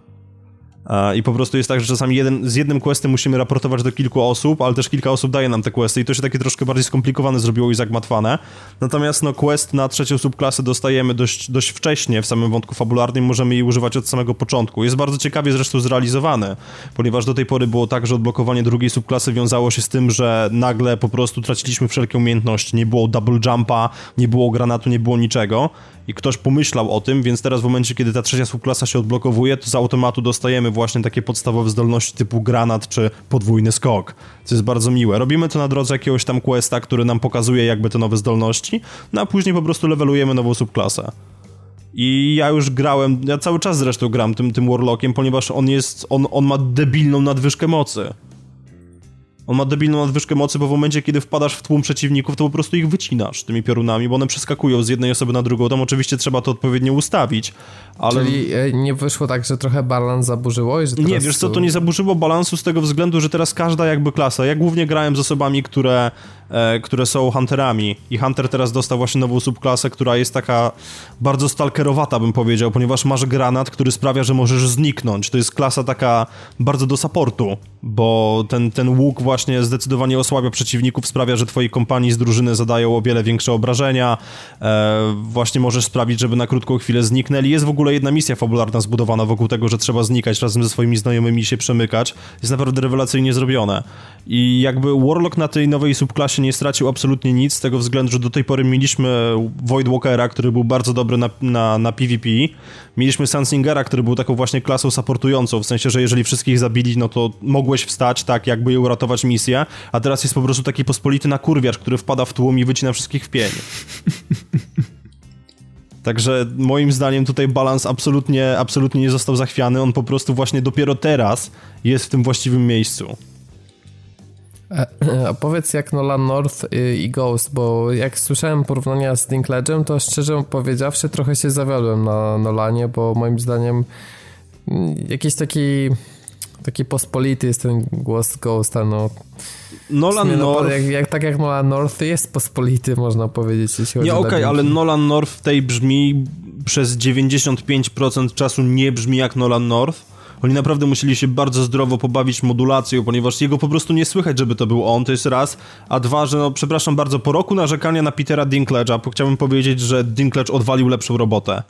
I po prostu jest tak, że czasami jeden, z jednym questem musimy raportować do kilku osób, ale też kilka osób daje nam te questy i to się takie troszkę bardziej skomplikowane zrobiło i zagmatwane. Natomiast no quest na trzecią subklasę dostajemy dość, dość wcześnie w samym wątku fabularnym, możemy jej używać od samego początku. Jest bardzo ciekawie zresztą zrealizowany, ponieważ do tej pory było tak, że odblokowanie drugiej subklasy wiązało się z tym, że nagle po prostu traciliśmy wszelkie umiejętności. Nie było double jumpa, nie było granatu, nie było niczego i ktoś pomyślał o tym, więc teraz w momencie, kiedy ta trzecia subklasa się odblokowuje, to z automatu dostajemy właśnie takie podstawowe zdolności typu granat czy podwójny skok, co jest bardzo miłe. Robimy to na drodze jakiegoś tam questa, który nam pokazuje jakby te nowe zdolności, no a później po prostu levelujemy nową subklasę. I ja już grałem, ja cały czas zresztą gram tym, tym Warlockiem, ponieważ on jest, on, on ma debilną nadwyżkę mocy. On ma debilną nadwyżkę mocy, bo w momencie, kiedy wpadasz w tłum przeciwników, to po prostu ich wycinasz tymi piorunami, bo one przeskakują z jednej osoby na drugą. Tam oczywiście trzeba to odpowiednio ustawić, ale...
Czyli e, nie wyszło tak, że trochę balans zaburzyło? I że
Nie, wiesz co, to nie zaburzyło balansu z tego względu, że teraz każda jakby klasa, ja głównie grałem z osobami, które, e, które są hunterami i hunter teraz dostał właśnie nową subklasę, która jest taka bardzo stalkerowata, bym powiedział, ponieważ masz granat, który sprawia, że możesz zniknąć. To jest klasa taka bardzo do supportu, bo ten, ten łuk właśnie zdecydowanie osłabia przeciwników, sprawia, że twojej kompanii z drużyny zadają o wiele większe obrażenia, e, właśnie możesz sprawić, żeby na krótką chwilę zniknęli. Jest w ogóle jedna misja fabularna zbudowana wokół tego, że trzeba znikać razem ze swoimi znajomymi i się przemykać. Jest naprawdę rewelacyjnie zrobione. I jakby Warlock na tej nowej subklasie nie stracił absolutnie nic, z tego względu, że do tej pory mieliśmy Voidwalkera, który był bardzo dobry na, na, na PvP. Mieliśmy Sunsingera, który był taką właśnie klasą supportującą, w sensie, że jeżeli wszystkich zabili, no to mogłeś wstać, tak, jakby je uratować misję, a teraz jest po prostu taki pospolity nakurwiarz, który wpada w tłum i wycina wszystkich w pień. Także moim zdaniem tutaj balans absolutnie, absolutnie nie został zachwiany, on po prostu właśnie dopiero teraz jest w tym właściwym miejscu.
E, a powiedz jak Nolan North i Ghost, bo jak słyszałem porównania z Dinklage'em, to szczerze powiedziawszy trochę się zawiodłem na Nolanie, bo moim zdaniem mm, jakiś taki taki pospolity jest ten głos Ghosta, no.
Nolan no, North...
Jak, jak, tak jak Nolan North jest pospolity, można powiedzieć, jeśli
Nie, okej, okay, ale Nolan North w tej brzmi przez 95% czasu nie brzmi jak Nolan North. Oni naprawdę musieli się bardzo zdrowo pobawić modulacją, ponieważ jego po prostu nie słychać, żeby to był on, to jest raz. A dwa, że no, przepraszam bardzo, po roku narzekania na Petera Dinklage'a, chciałbym powiedzieć, że Dinklage odwalił lepszą robotę.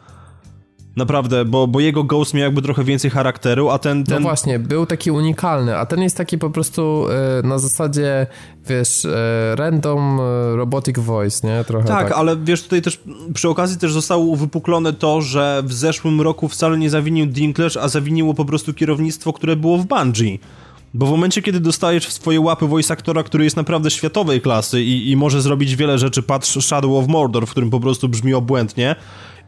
Naprawdę, bo, bo jego Ghost miał jakby trochę więcej charakteru, a ten, ten...
No właśnie, był taki unikalny, a ten jest taki po prostu y, na zasadzie, wiesz, y, random y, robotic voice, nie? Trochę
tak, tak, ale wiesz, tutaj też przy okazji też zostało uwypuklone to, że w zeszłym roku wcale nie zawinił Dinklage, a zawiniło po prostu kierownictwo, które było w Bungie. Bo w momencie, kiedy dostajesz w swoje łapy voice aktora, który jest naprawdę światowej klasy i, i może zrobić wiele rzeczy, patrz Shadow of Mordor, w którym po prostu brzmi obłędnie,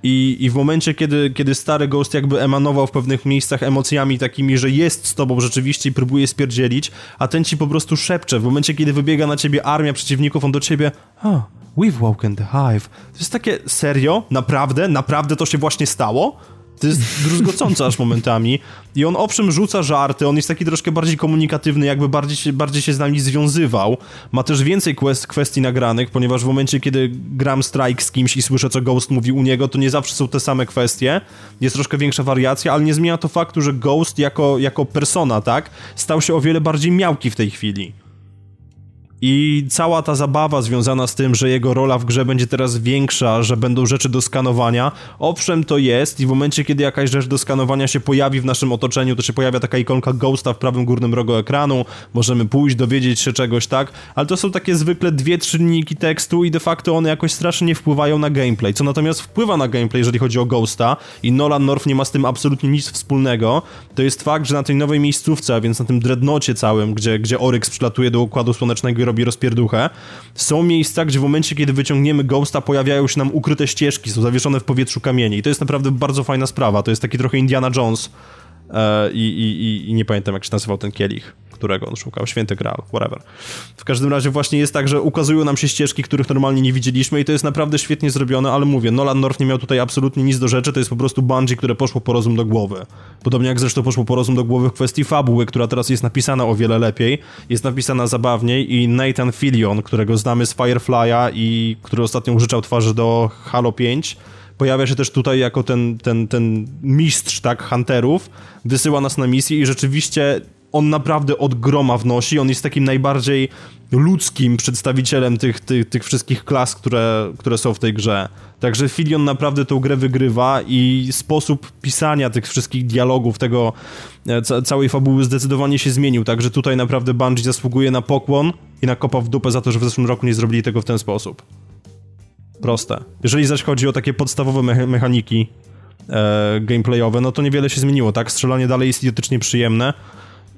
i, I w momencie, kiedy, kiedy stary Ghost jakby emanował w pewnych miejscach emocjami takimi, że jest z tobą rzeczywiście i próbuje spierdzielić, a ten ci po prostu szepcze. W momencie, kiedy wybiega na ciebie armia przeciwników, on do ciebie oh, we've woken the hive. To jest takie, serio? Naprawdę? Naprawdę to się właśnie stało? To jest druzgocące aż momentami. I on owszem rzuca żarty, on jest taki troszkę bardziej komunikatywny, jakby bardziej się, bardziej się z nami związywał. Ma też więcej quest, kwestii nagranych, ponieważ w momencie, kiedy gram strike z kimś i słyszę, co Ghost mówi u niego, to nie zawsze są te same kwestie. Jest troszkę większa wariacja, ale nie zmienia to faktu, że Ghost jako, jako persona, tak, stał się o wiele bardziej miałki w tej chwili. I cała ta zabawa związana z tym, że jego rola w grze będzie teraz większa, że będą rzeczy do skanowania, owszem to jest i w momencie, kiedy jakaś rzecz do skanowania się pojawi w naszym otoczeniu, to się pojawia taka ikonka Ghosta w prawym górnym rogu ekranu, możemy pójść, dowiedzieć się czegoś, tak? Ale to są takie zwykle dwie, trzy linijki tekstu i de facto one jakoś strasznie nie wpływają na gameplay. Co natomiast wpływa na gameplay, jeżeli chodzi o Ghosta i Nolan North nie ma z tym absolutnie nic wspólnego, to jest fakt, że na tej nowej miejscówce, a więc na tym dreadnocie całym, gdzie, gdzie Oryx przylatuje do Układu Słonecznego robi rozpierduchę. Są miejsca, gdzie w momencie, kiedy wyciągniemy Ghosta, pojawiają się nam ukryte ścieżki, są zawieszone w powietrzu kamienie i to jest naprawdę bardzo fajna sprawa. To jest taki trochę Indiana Jones e, i, i, i nie pamiętam, jak się nazywał ten kielich którego on szukał, święty graal, whatever. W każdym razie właśnie jest tak, że ukazują nam się ścieżki, których normalnie nie widzieliśmy i to jest naprawdę świetnie zrobione, ale mówię, Nolan North nie miał tutaj absolutnie nic do rzeczy, to jest po prostu Bungie, które poszło po rozum do głowy. Podobnie jak zresztą poszło po rozum do głowy w kwestii fabuły, która teraz jest napisana o wiele lepiej, jest napisana zabawniej i Nathan Fillion, którego znamy z Firefly'a i który ostatnio użyczał twarzy do Halo 5, pojawia się też tutaj jako ten, ten, ten mistrz, tak, hunterów, wysyła nas na misję i rzeczywiście on naprawdę od groma wnosi, on jest takim najbardziej ludzkim przedstawicielem tych, tych, tych wszystkich klas, które, które są w tej grze. Także Filion naprawdę tą grę wygrywa i sposób pisania tych wszystkich dialogów, tego e, ca całej fabuły zdecydowanie się zmienił, także tutaj naprawdę Bungie zasługuje na pokłon i na kopa w dupę za to, że w zeszłym roku nie zrobili tego w ten sposób. Proste. Jeżeli zaś chodzi o takie podstawowe me mechaniki e, gameplayowe, no to niewiele się zmieniło, tak? Strzelanie dalej jest idiotycznie przyjemne,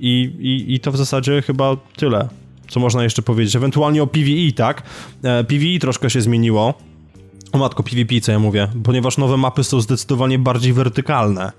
i, i, I to w zasadzie chyba tyle, co można jeszcze powiedzieć. Ewentualnie o PvE, tak? E, PvE troszkę się zmieniło. O matko, PvP, co ja mówię, ponieważ nowe mapy są zdecydowanie bardziej wertykalne.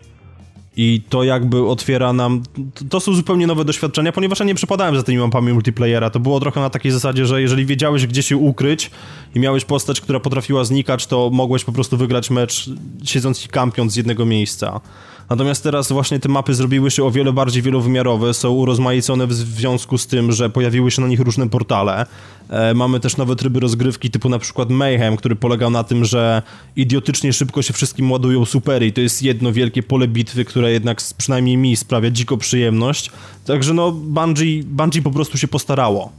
I to jakby otwiera nam. To są zupełnie nowe doświadczenia, ponieważ ja nie przypadałem za tymi mapami multiplayera. To było trochę na takiej zasadzie, że jeżeli wiedziałeś, gdzie się ukryć i miałeś postać, która potrafiła znikać, to mogłeś po prostu wygrać mecz siedząc i kampiąc z jednego miejsca. Natomiast teraz właśnie te mapy zrobiły się o wiele bardziej wielowymiarowe, są urozmaicone w związku z tym, że pojawiły się na nich różne portale. E, mamy też nowe tryby rozgrywki, typu na przykład Mayhem, który polega na tym, że idiotycznie szybko się wszystkim ładują supery i to jest jedno wielkie pole bitwy, które jednak przynajmniej mi sprawia dziko przyjemność. Także no, Bungie, Bungie po prostu się postarało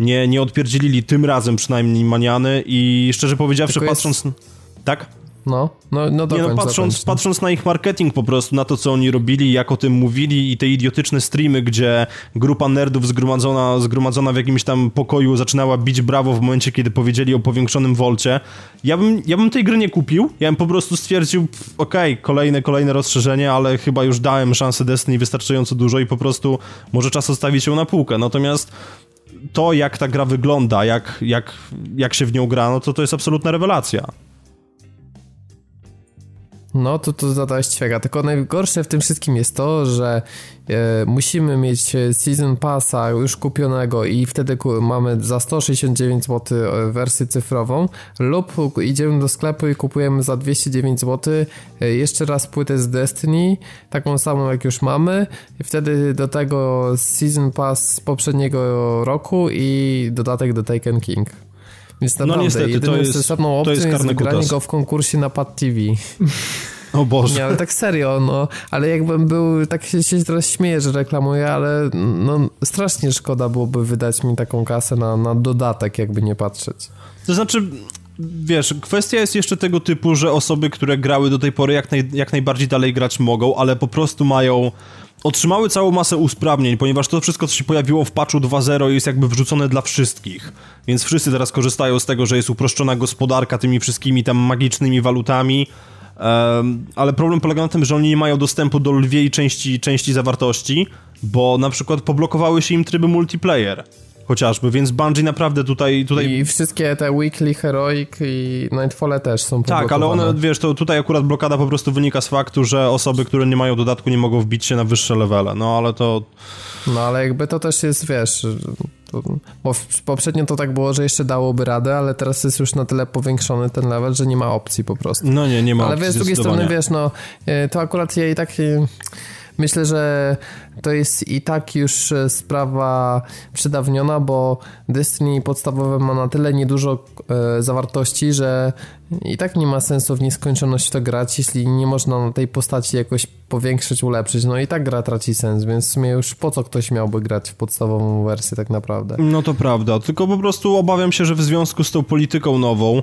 nie, nie odpierdzielili tym razem przynajmniej maniany i szczerze powiedziawszy, Tylko patrząc... Jest... Tak?
No, no, no,
nie, no patrząc, patrząc na ich marketing po prostu, na to, co oni robili, jak o tym mówili i te idiotyczne streamy, gdzie grupa nerdów zgromadzona, zgromadzona w jakimś tam pokoju zaczynała bić brawo w momencie, kiedy powiedzieli o powiększonym wolcie, ja bym, ja bym tej gry nie kupił, ja bym po prostu stwierdził, okej, okay, kolejne, kolejne rozszerzenie, ale chyba już dałem szansę Destiny wystarczająco dużo i po prostu może czas odstawić ją na półkę, natomiast to, jak ta gra wygląda, jak, jak, jak się w nią gra, no to to jest absolutna rewelacja.
No, to, to zadałeś ćwieka. Tylko najgorsze w tym wszystkim jest to, że e, musimy mieć Season Passa już kupionego i wtedy mamy za 169 zł e, wersję cyfrową lub idziemy do sklepu i kupujemy za 209 zł e, jeszcze raz płytę z Destiny, taką samą jak już mamy i wtedy do tego Season Pass z poprzedniego roku i dodatek do Taken King. Więc no naprawdę, no niestety, to jest, sensowną opcją jest, jest wygranie go w konkursie na Pad TV.
O Boże.
Nie, ale tak serio, no. Ale jakbym był, tak się, się teraz śmieję, że reklamuję, ale no strasznie szkoda byłoby wydać mi taką kasę na, na dodatek, jakby nie patrzeć.
To znaczy, wiesz, kwestia jest jeszcze tego typu, że osoby, które grały do tej pory jak, naj, jak najbardziej dalej grać mogą, ale po prostu mają otrzymały całą masę usprawnień, ponieważ to wszystko, co się pojawiło w patchu 2.0 jest jakby wrzucone dla wszystkich. Więc wszyscy teraz korzystają z tego, że jest uproszczona gospodarka tymi wszystkimi tam magicznymi walutami, um, ale problem polega na tym, że oni nie mają dostępu do lwiej części, części zawartości, bo na przykład poblokowały się im tryby multiplayer chociażby, więc Bungie naprawdę tutaj... tutaj...
I wszystkie te Weekly, Heroic i Nightfall też są
Tak, ale one, wiesz, to tutaj akurat blokada po prostu wynika z faktu, że osoby, które nie mają dodatku nie mogą wbić się na wyższe levele, no ale to...
No ale jakby to też jest, wiesz, bo poprzednio to tak było, że jeszcze dałoby radę, ale teraz jest już na tyle powiększony ten level, że nie ma opcji po prostu.
No nie, nie ma
ale
opcji.
Ale z drugiej strony, wiesz, no, e, to akurat i tak e, myślę, że to jest i tak już e, sprawa przedawniona, bo Destiny podstawowe ma na tyle niedużo e, zawartości, że i tak nie ma sensu w nieskończoność to grać, jeśli nie można na tej postaci jakoś powiększyć, ulepszyć. No i tak gra traci sens, więc w sumie już po co ktoś miałby grać w podstawową wersję tak naprawdę.
No to prawda, tylko po prostu obawiam się, że w związku z tą polityką nową,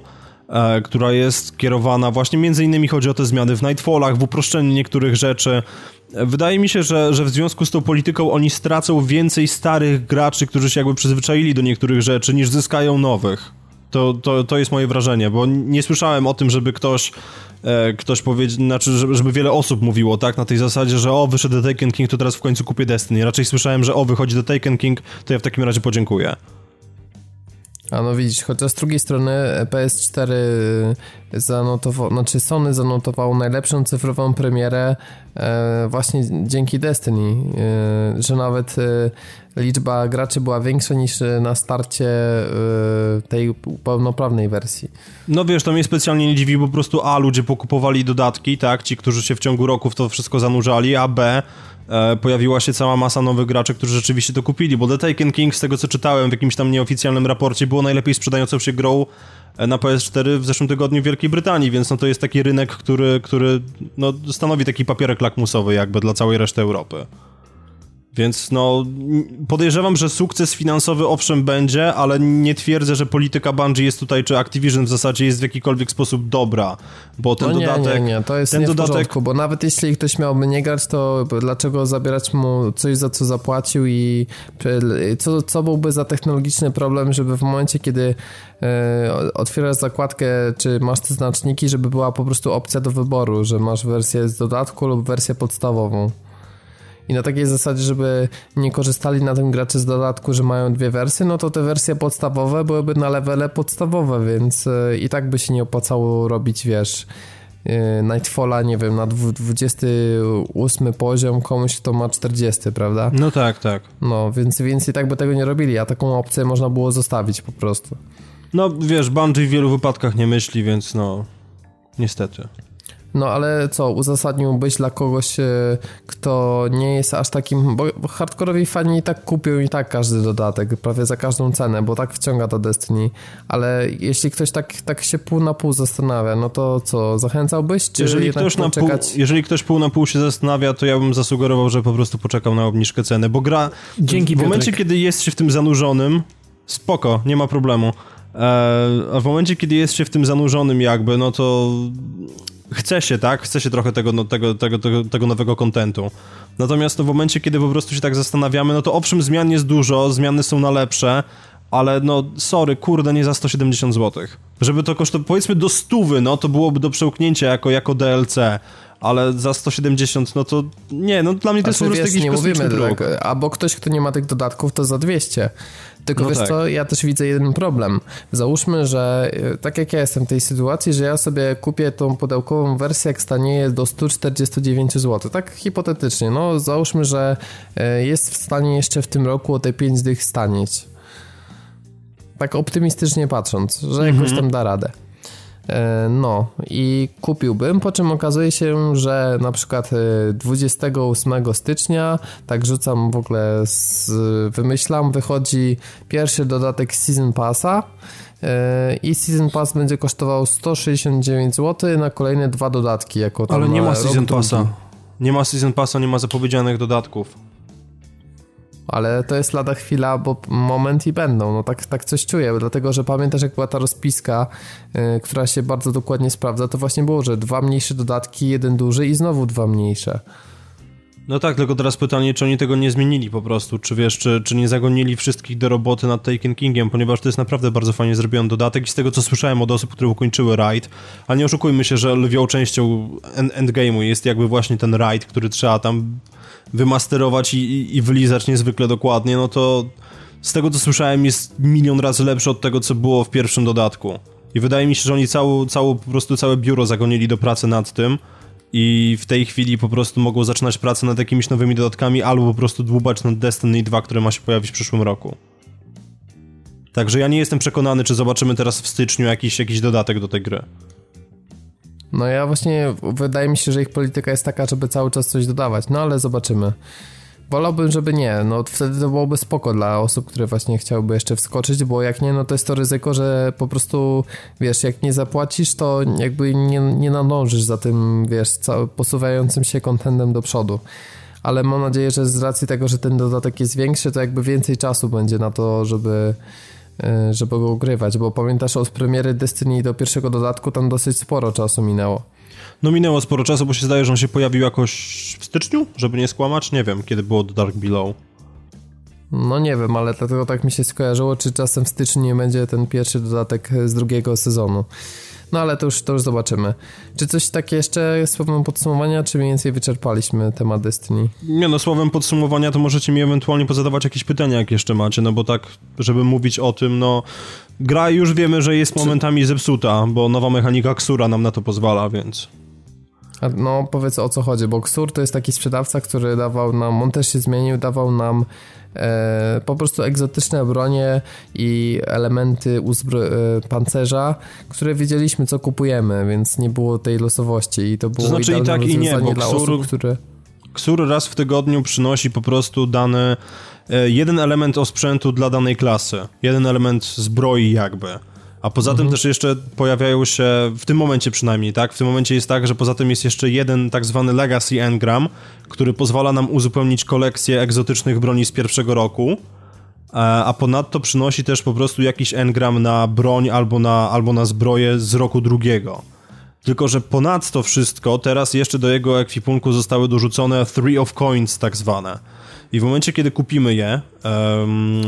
e, która jest kierowana właśnie między innymi chodzi o te zmiany w Nightfallach, w uproszczeniu niektórych rzeczy, Wydaje mi się, że, że w związku z tą polityką oni stracą więcej starych graczy, którzy się jakby przyzwyczaili do niektórych rzeczy, niż zyskają nowych. To, to, to jest moje wrażenie, bo nie słyszałem o tym, żeby ktoś e, ktoś powiedział, znaczy, żeby, żeby wiele osób mówiło, tak, na tej zasadzie, że o, wyszedł The Taken King, to teraz w końcu kupię Destiny. Raczej słyszałem, że o, wychodzi The Taken King, to ja w takim razie podziękuję.
A no widzisz, chociaż z drugiej strony PS4 zanotował, znaczy Sony zanotowało najlepszą cyfrową premierę e, właśnie dzięki Destiny, e, że nawet e, liczba graczy była większa niż na starcie e, tej pełnoprawnej wersji.
No wiesz, to mnie specjalnie nie dziwi, bo po prostu A, ludzie pokupowali dodatki, tak, ci, którzy się w ciągu roku w to wszystko zanurzali, a B, E, pojawiła się cała masa nowych graczy, którzy rzeczywiście to kupili, bo The Taken King, z tego co czytałem w jakimś tam nieoficjalnym raporcie, było najlepiej sprzedającą się grą e, na PS4 w zeszłym tygodniu w Wielkiej Brytanii, więc no to jest taki rynek, który, który no, stanowi taki papierek lakmusowy jakby dla całej reszty Europy. Więc no, podejrzewam, że sukces finansowy owszem będzie, ale nie twierdzę, że polityka Bungie jest tutaj, czy Activision w zasadzie jest w jakikolwiek sposób dobra, bo ten
no nie,
dodatek...
Nie, nie, to jest ten nie dodatek... w porządku, bo nawet jeśli ktoś miałby nie grać, to dlaczego zabierać mu coś, za co zapłacił i co, co byłby za technologiczny problem, żeby w momencie, kiedy e, otwierasz zakładkę, czy masz te znaczniki, żeby była po prostu opcja do wyboru, że masz wersję z dodatku lub wersję podstawową i na takiej zasadzie, żeby nie korzystali na tym gracze z dodatku, że mają dwie wersje, no to te wersje podstawowe byłyby na levele podstawowe, więc e, i tak by się nie opłacało robić, wiesz, e, Nightfalla, nie wiem, na 28 poziom komuś, kto ma 40, prawda?
No tak, tak.
No, więc, więc i tak by tego nie robili, a taką opcję można było zostawić po prostu.
No, wiesz, Bungie w wielu wypadkach nie myśli, więc no, niestety.
No ale co, uzasadniłbyś dla kogoś, e, kto nie jest aż takim, bo hardkorowi fani i tak kupią i tak każdy dodatek, prawie za każdą cenę, bo tak wciąga to Destiny, ale jeśli ktoś tak, tak się pół na pół zastanawia, no to co, zachęcałbyś, czy
jeżeli ktoś, na pół, jeżeli ktoś pół na pół się zastanawia, to ja bym zasugerował, że po prostu poczekał na obniżkę ceny, bo gra
Dzięki,
w momencie, kiedy jest się w tym zanurzonym, spoko, nie ma problemu. E, a w momencie, kiedy jest się w tym zanurzonym jakby, no to chce się, tak? Chce się trochę tego, no, tego, tego, tego, tego nowego kontentu. Natomiast no, w momencie, kiedy po prostu się tak zastanawiamy, no to owszem, zmian jest dużo, zmiany są na lepsze, ale no, sorry, kurde, nie za 170 zł. Żeby to kosztowało, powiedzmy do stówy, no to byłoby do przełknięcia jako, jako DLC, ale za 170, no to nie, no dla mnie to jest po prostu jakiś nie mówimy tak,
albo ktoś, kto nie ma tych dodatków, to za 200. Tylko no wiesz tak. co, ja też widzę jeden problem. Załóżmy, że e, tak jak ja jestem w tej sytuacji, że ja sobie kupię tą pudełkową wersję, jak stanieje do 149 zł. Tak hipotetycznie. No załóżmy, że e, jest w stanie jeszcze w tym roku o te 5 dych stanieć. Tak optymistycznie patrząc, że jakoś mhm. tam da radę. E, no i kupiłbym, po czym okazuje się, że na przykład 28 e, stycznia, tak rzucam w ogóle, z, wymyślam, wychodzi pierwszy dodatek Season Passa e, i Season Pass będzie kosztował 169 zł na kolejne dwa dodatki. Jako
Ale nie ma Season Passa. Nie ma Season Passa, nie ma zapowiedzianych dodatków
ale to jest lada chwila, bo moment i będą. No tak, tak coś czuję, dlatego że pamiętasz, jak była ta rozpiska, yy, która się bardzo dokładnie sprawdza, to właśnie było, że dwa mniejsze dodatki, jeden duży i znowu dwa mniejsze.
No tak, tylko teraz pytanie, czy oni tego nie zmienili po prostu, czy wiesz, czy, czy nie zagonili wszystkich do roboty nad Taken Kingiem, ponieważ to jest naprawdę bardzo fajnie zrobiony dodatek i z tego, co słyszałem od osób, które ukończyły raid, a nie oszukujmy się, że lwią częścią end endgame'u jest jakby właśnie ten raid, który trzeba tam wymasterować i, i wylizać niezwykle dokładnie, no to z tego co słyszałem jest milion razy lepszy od tego, co było w pierwszym dodatku. I wydaje mi się, że oni całą, całą, po prostu całe biuro zagonili do pracy nad tym i w tej chwili po prostu mogą zaczynać pracę nad jakimiś nowymi dodatkami albo po prostu dłubać nad Destiny 2, które ma się pojawić w przyszłym roku. Także ja nie jestem przekonany, czy zobaczymy teraz w styczniu jakiś, jakiś dodatek do tej gry.
No ja właśnie, wydaje mi się, że ich polityka jest taka, żeby cały czas coś dodawać, no ale zobaczymy. Wolałbym, żeby nie, no wtedy to byłoby spoko dla osób, które właśnie chciałyby jeszcze wskoczyć, bo jak nie, no to jest to ryzyko, że po prostu, wiesz, jak nie zapłacisz, to jakby nie, nie nadążysz za tym, wiesz, posuwającym się kontentem do przodu. Ale mam nadzieję, że z racji tego, że ten dodatek jest większy, to jakby więcej czasu będzie na to, żeby żeby go ugrywać, bo pamiętasz od premiery Destiny do pierwszego dodatku tam dosyć sporo czasu minęło.
No minęło sporo czasu, bo się zdaje, że on się pojawił jakoś w styczniu, żeby nie skłamać. Nie wiem, kiedy było do Dark Below.
No nie wiem, ale dlatego tak mi się skojarzyło, czy czasem w styczniu nie będzie ten pierwszy dodatek z drugiego sezonu. No ale to już, to już zobaczymy. Czy coś takie jeszcze słowem podsumowania, czy mniej więcej wyczerpaliśmy temat Destiny?
Nie no, słowem podsumowania to możecie mi ewentualnie pozadawać jakieś pytania, jak jeszcze macie, no bo tak, żeby mówić o tym, no gra już wiemy, że jest momentami zepsuta, bo nowa mechanika Ksura nam na to pozwala, więc...
No powiedz o co chodzi, bo Ksur to jest taki sprzedawca, który dawał nam, on też się zmienił, dawał nam po prostu egzotyczne bronie i elementy e, pancerza, które wiedzieliśmy co kupujemy, więc nie było tej losowości i to było
to znaczy i tak i nie, bo
dla Ksur, osób, które...
Ksur raz w tygodniu przynosi po prostu dane e, jeden element osprzętu dla danej klasy, jeden element zbroi jakby. A poza mhm. tym też jeszcze pojawiają się, w tym momencie przynajmniej, tak? W tym momencie jest tak, że poza tym jest jeszcze jeden tak zwany Legacy Engram, który pozwala nam uzupełnić kolekcję egzotycznych broni z pierwszego roku. E, a ponadto przynosi też po prostu jakiś engram na broń albo na, albo na zbroję z roku drugiego. Tylko, że ponadto wszystko, teraz jeszcze do jego ekwipunku zostały dorzucone Three of Coins, tak zwane. I w momencie, kiedy kupimy je,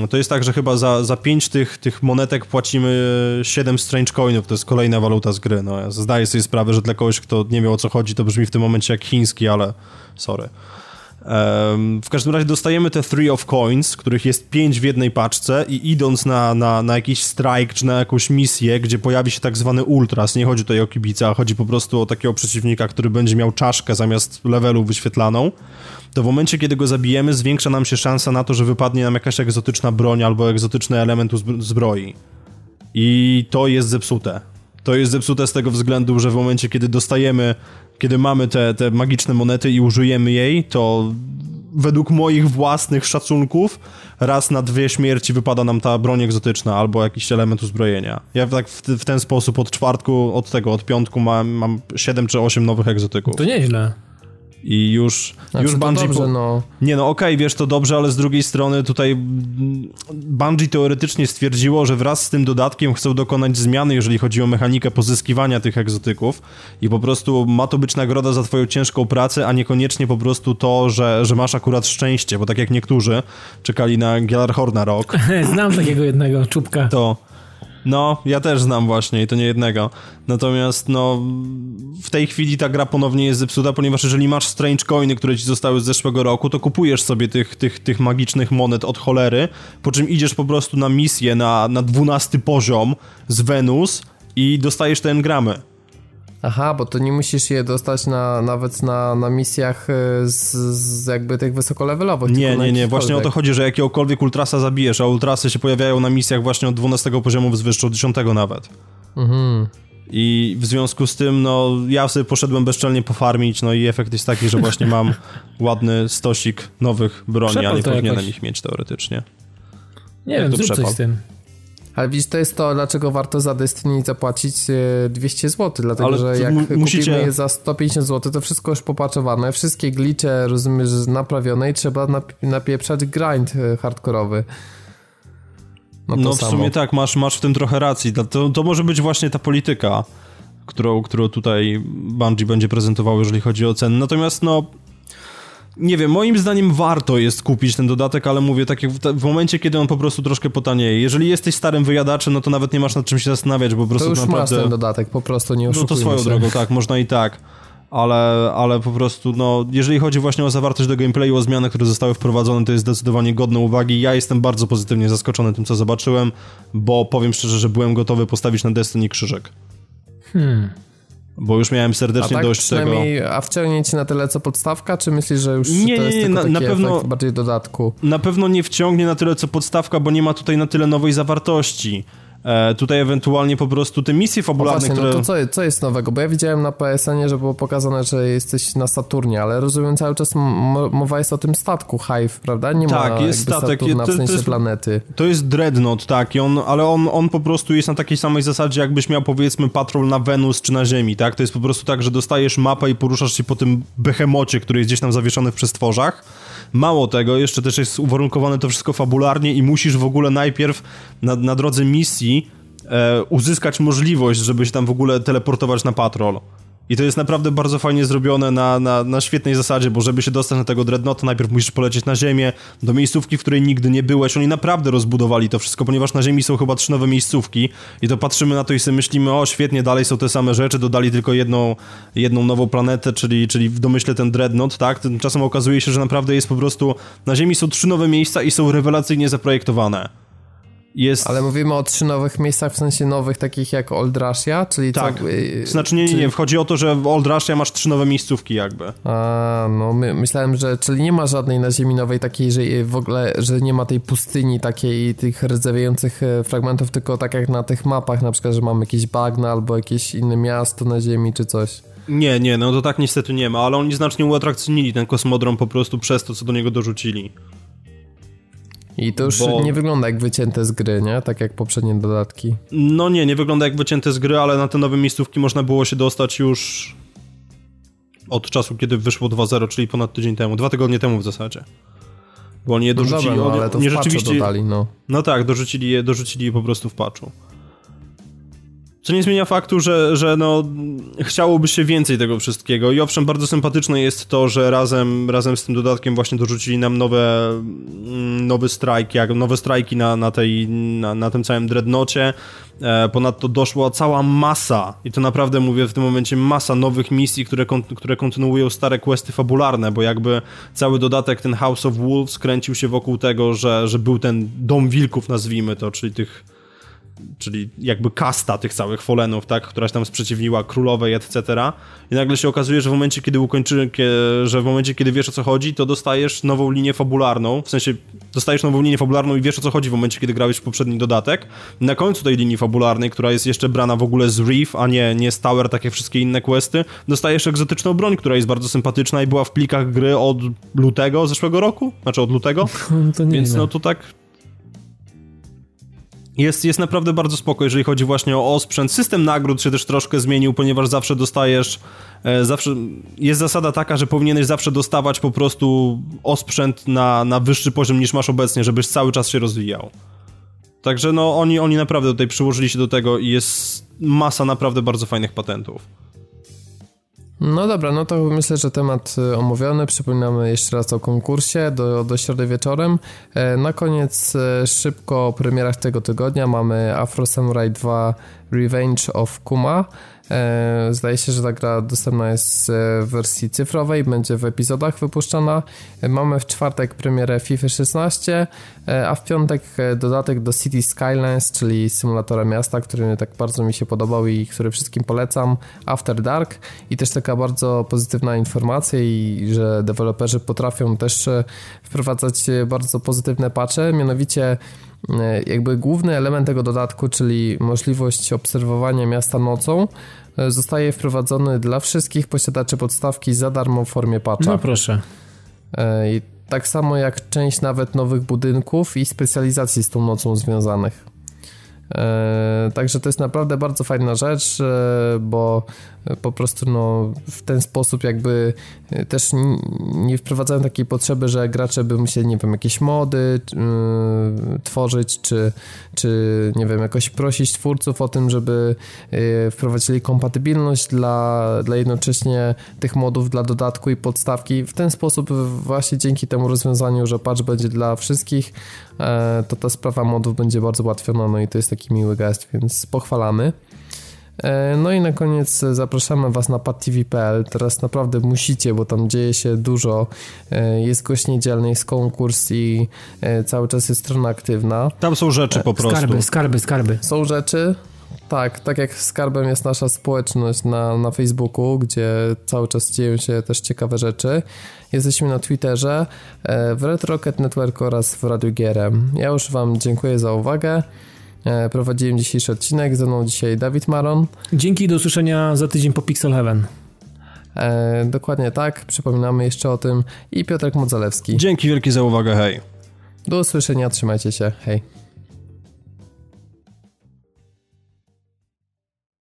to jest tak, że chyba za, za 5 tych, tych monetek płacimy 7 strange coinów, to jest kolejna waluta z gry. No, ja zdaję sobie sprawę, że dla kogoś, kto nie wie o co chodzi, to brzmi w tym momencie jak chiński, ale sorry. W każdym razie dostajemy te three of coins, których jest pięć w jednej paczce i idąc na, na, na jakiś strike czy na jakąś misję, gdzie pojawi się tak zwany ultras, nie chodzi tutaj o kibica, chodzi po prostu o takiego przeciwnika, który będzie miał czaszkę zamiast levelu wyświetlaną, to w momencie, kiedy go zabijemy, zwiększa nam się szansa na to, że wypadnie nam jakaś egzotyczna broń albo egzotyczny element zbroi. I to jest zepsute. To jest zepsute z tego względu, że w momencie, kiedy dostajemy, kiedy mamy te, te magiczne monety i użyjemy jej, to według moich własnych szacunków raz na dwie śmierci wypada nam ta broń egzotyczna albo jakiś element uzbrojenia. Ja tak w, w ten sposób od czwartku, od tego, od piątku mam, mam 7 czy 8 nowych egzotyków.
To nieźle.
I już,
znaczy,
już
Bungie... Dobrze, po... no.
Nie no, okej, okay, wiesz, to dobrze, ale z drugiej strony tutaj Bungie teoretycznie stwierdziło, że wraz z tym dodatkiem chcą dokonać zmiany, jeżeli chodzi o mechanikę pozyskiwania tych egzotyków i po prostu ma to być nagroda za twoją ciężką pracę, a niekoniecznie po prostu to, że, że masz akurat szczęście, bo tak jak niektórzy czekali na Gjallarhorna rok.
Znam takiego jednego czubka.
To no, ja też znam właśnie i to nie jednego. Natomiast, no, w tej chwili ta gra ponownie jest zepsuta, ponieważ jeżeli masz strange coiny, które ci zostały z zeszłego roku, to kupujesz sobie tych, tych, tych magicznych monet od cholery, po czym idziesz po prostu na misję na, na 12 poziom z Venus i dostajesz te engramy.
Aha, bo to nie musisz je dostać na, nawet na, na misjach e, z, z jakby tych wysokolevelowych.
Nie, nie, nie. Właśnie o to chodzi, że jakiegokolwiek ultrasa zabijesz, a ultrasy się pojawiają na misjach właśnie od 12 poziomu wzwyż, od 10 nawet. Mhm. I w związku z tym, no, ja sobie poszedłem bezczelnie pofarmić, no i efekt jest taki, że właśnie mam ładny stosik nowych broni, Przepal a nie powinienem jakoś... ich mieć teoretycznie.
Nie Jak wiem, zrób przepal? coś z tym.
Ale widzisz, to jest to, dlaczego warto za Destiny zapłacić 200 zł, dlatego Ale że jak musicie... kupimy je za 150 zł, to wszystko już popaczowane, wszystkie glicze, rozumiesz, naprawione i trzeba napieprzać grind e, hardkorowy.
No, no w samo. sumie tak, masz, masz w tym trochę racji. To, to może być właśnie ta polityka, którą, którą tutaj Bungie będzie prezentował, jeżeli chodzi o ceny. Natomiast no nie wiem, moim zdaniem warto jest kupić ten dodatek, ale mówię, tak jak w, w, momencie, kiedy on po prostu troszkę potanieje. Jeżeli jesteś starym wyjadaczem, no to nawet nie masz nad czym się zastanawiać, bo po prostu
to już
naprawdę...
masz ten dodatek, po prostu nie
No to swoją się. drogą, tak, można i tak. Ale, ale po prostu, no, jeżeli chodzi właśnie o zawartość do gameplayu, o zmiany, które zostały wprowadzone, to jest zdecydowanie godne uwagi. Ja jestem bardzo pozytywnie zaskoczony tym, co zobaczyłem, bo powiem szczerze, że byłem gotowy postawić na Destiny krzyżek.
Hmm.
Bo już miałem serdecznie
tak,
dość tego.
A wciągnie na tyle co podstawka, czy myślisz, że już nie, to jest nie, nie, na, na pewno bardziej dodatku?
Na pewno nie wciągnie na tyle co podstawka, bo nie ma tutaj na tyle nowej zawartości. E, tutaj ewentualnie po prostu te misje fabularne,
właśnie,
które...
No to co, co jest nowego? Bo ja widziałem na PSN-ie, że było pokazane, że jesteś na Saturnie, ale rozumiem cały czas mowa jest o tym statku Hive, prawda? Nie
tak,
ma
jest statek,
Saturna,
to,
w sensie
to jest,
planety.
To jest Dreadnought, tak, i on, ale on, on po prostu jest na takiej samej zasadzie, jakbyś miał powiedzmy patrol na Wenus czy na Ziemi, tak? To jest po prostu tak, że dostajesz mapę i poruszasz się po tym behemocie, który jest gdzieś tam zawieszony w przestworzach. Mało tego, jeszcze też jest uwarunkowane to wszystko fabularnie i musisz w ogóle najpierw na, na drodze misji e, uzyskać możliwość, żeby się tam w ogóle teleportować na patrol. I to jest naprawdę bardzo fajnie zrobione na, na, na świetnej zasadzie, bo żeby się dostać na tego Dreadnoughta, najpierw musisz polecieć na ziemię, do miejscówki, w której nigdy nie byłeś. Oni naprawdę rozbudowali to wszystko, ponieważ na ziemi są chyba trzy nowe miejscówki i to patrzymy na to i sobie myślimy, o świetnie, dalej są te same rzeczy, dodali tylko jedną, jedną nową planetę, czyli, czyli w domyśle ten Dreadnought, tak? Tymczasem okazuje się, że naprawdę jest po prostu, na ziemi są trzy nowe miejsca i są rewelacyjnie zaprojektowane. Jest...
Ale mówimy o trzy nowych miejscach, w sensie nowych, takich jak Old Russia, czyli
tak.
co?
Znaczy nie, nie, nie, wchodzi o to, że w Old Russia masz trzy nowe miejscówki jakby.
A, no my, myślałem, że, czyli nie ma żadnej na ziemi nowej takiej, że w ogóle, że nie ma tej pustyni takiej tych rdzewiających e, fragmentów, tylko tak jak na tych mapach, na przykład, że mamy jakieś bagna albo jakieś inne miasto na ziemi czy coś.
Nie, nie, no to tak niestety nie ma, ale oni znacznie uatrakcyjnili ten kosmodrom po prostu przez to, co do niego dorzucili.
I to już Bo... nie wygląda jak wycięte z gry, nie? Tak jak poprzednie dodatki.
No nie, nie wygląda jak wycięte z gry, ale na te nowe miejscówki można było się dostać już od czasu, kiedy wyszło 2.0, czyli ponad tydzień temu, dwa tygodnie temu w zasadzie. Bo oni je dorzucili. No
dobra, no, ale to nie rzeczywiście dodali, no.
No tak, dorzucili je, dorzucili je po prostu w patchu. Co nie zmienia faktu, że, że no, chciałoby się więcej tego wszystkiego i owszem, bardzo sympatyczne jest to, że razem, razem z tym dodatkiem właśnie dorzucili nam nowe, mm, nowe strajki, jak nowe strajki na, na, tej, na, na tym całym dreadnocie. E, ponadto doszła cała masa, i to naprawdę mówię w tym momencie, masa nowych misji, które, które kontynuują stare questy fabularne, bo jakby cały dodatek, ten House of Wolves, kręcił się wokół tego, że, że był ten dom wilków, nazwijmy to, czyli tych czyli jakby kasta tych całych Fallenów, tak, która się tam sprzeciwiła królowej, etc. I nagle się okazuje, że w momencie, kiedy ukończy, że w momencie, kiedy wiesz o co chodzi, to dostajesz nową linię fabularną, w sensie dostajesz nową linię fabularną i wiesz o co chodzi w momencie, kiedy grałeś w poprzedni dodatek. Na końcu tej linii fabularnej, która jest jeszcze brana w ogóle z Reef, a nie, nie z Tower, tak jak wszystkie inne questy, dostajesz egzotyczną broń, która jest bardzo sympatyczna i była w plikach gry od lutego zeszłego roku, znaczy od lutego.
to nie
Więc no to tak jest, jest naprawdę bardzo spoko, jeżeli chodzi właśnie o osprzęt. System nagród się też troszkę zmienił, ponieważ zawsze dostajesz, e, zawsze jest zasada taka, że powinieneś zawsze dostawać po prostu osprzęt na, na wyższy poziom niż masz obecnie, żebyś cały czas się rozwijał. Także no oni, oni naprawdę tutaj przyłożyli się do tego i jest masa naprawdę bardzo fajnych patentów.
No dobra, no to myślę, że temat y, omówiony. Przypominamy jeszcze raz o konkursie do, do środy wieczorem. E, na koniec e, szybko o premierach tego tygodnia mamy Afro Samurai 2 Revenge of Kuma. E, zdaje się, że ta gra dostępna jest w wersji cyfrowej, będzie w epizodach wypuszczana. E, mamy w czwartek premierę FIFA 16, e, a w piątek dodatek do City Skylines, czyli symulatora miasta, który tak bardzo mi się podobał i który wszystkim polecam, After Dark i też taka bardzo pozytywna informacja i że deweloperzy potrafią też wprowadzać bardzo pozytywne patche, mianowicie E, jakby główny element tego dodatku, czyli możliwość obserwowania miasta nocą, e, zostaje wprowadzony dla wszystkich posiadaczy podstawki za darmo w formie patcha.
No proszę.
E, I tak samo jak część nawet nowych budynków i specjalizacji z tą nocą związanych. Także to jest naprawdę bardzo fajna rzecz, bo po prostu no, w ten sposób jakby e, też nie wprowadzają takiej potrzeby, że gracze by musieli, nie wiem, jakieś mody yy, tworzyć, czy, czy nie wiem, jakoś prosić twórców o tym, żeby yy, wprowadzili kompatybilność dla, dla jednocześnie tych modów dla dodatku i podstawki. W ten sposób właśnie dzięki temu rozwiązaniu, że patch będzie dla wszystkich, yy, to ta sprawa modów będzie bardzo ułatwiona, no i to jest taki miły gest, więc pochwalamy. E, no i na koniec zapraszamy Was na padtv.pl. Teraz naprawdę musicie, bo tam dzieje się dużo. E, jest gość niedzielny, jest konkurs i e, cały czas jest strona aktywna.
Tam są rzeczy po prostu.
Skarby, skarby, skarby.
Są rzeczy. Tak, tak jak skarbem jest nasza społeczność na, na Facebooku, gdzie cały czas dzieją się też ciekawe rzeczy. Jesteśmy na Twitterze, e, w Red Rocket Network oraz w Radiu Gierem. Ja już Wam dziękuję za uwagę. E, prowadziłem dzisiejszy odcinek, ze mną dzisiaj Dawid Maron.
Dzięki, do usłyszenia za tydzień po Pixel Heaven.
E, dokładnie tak, przypominamy jeszcze o tym i Piotrek Modzalewski.
Dzięki wielkie za uwagę, hej.
Do usłyszenia, trzymajcie się, hej.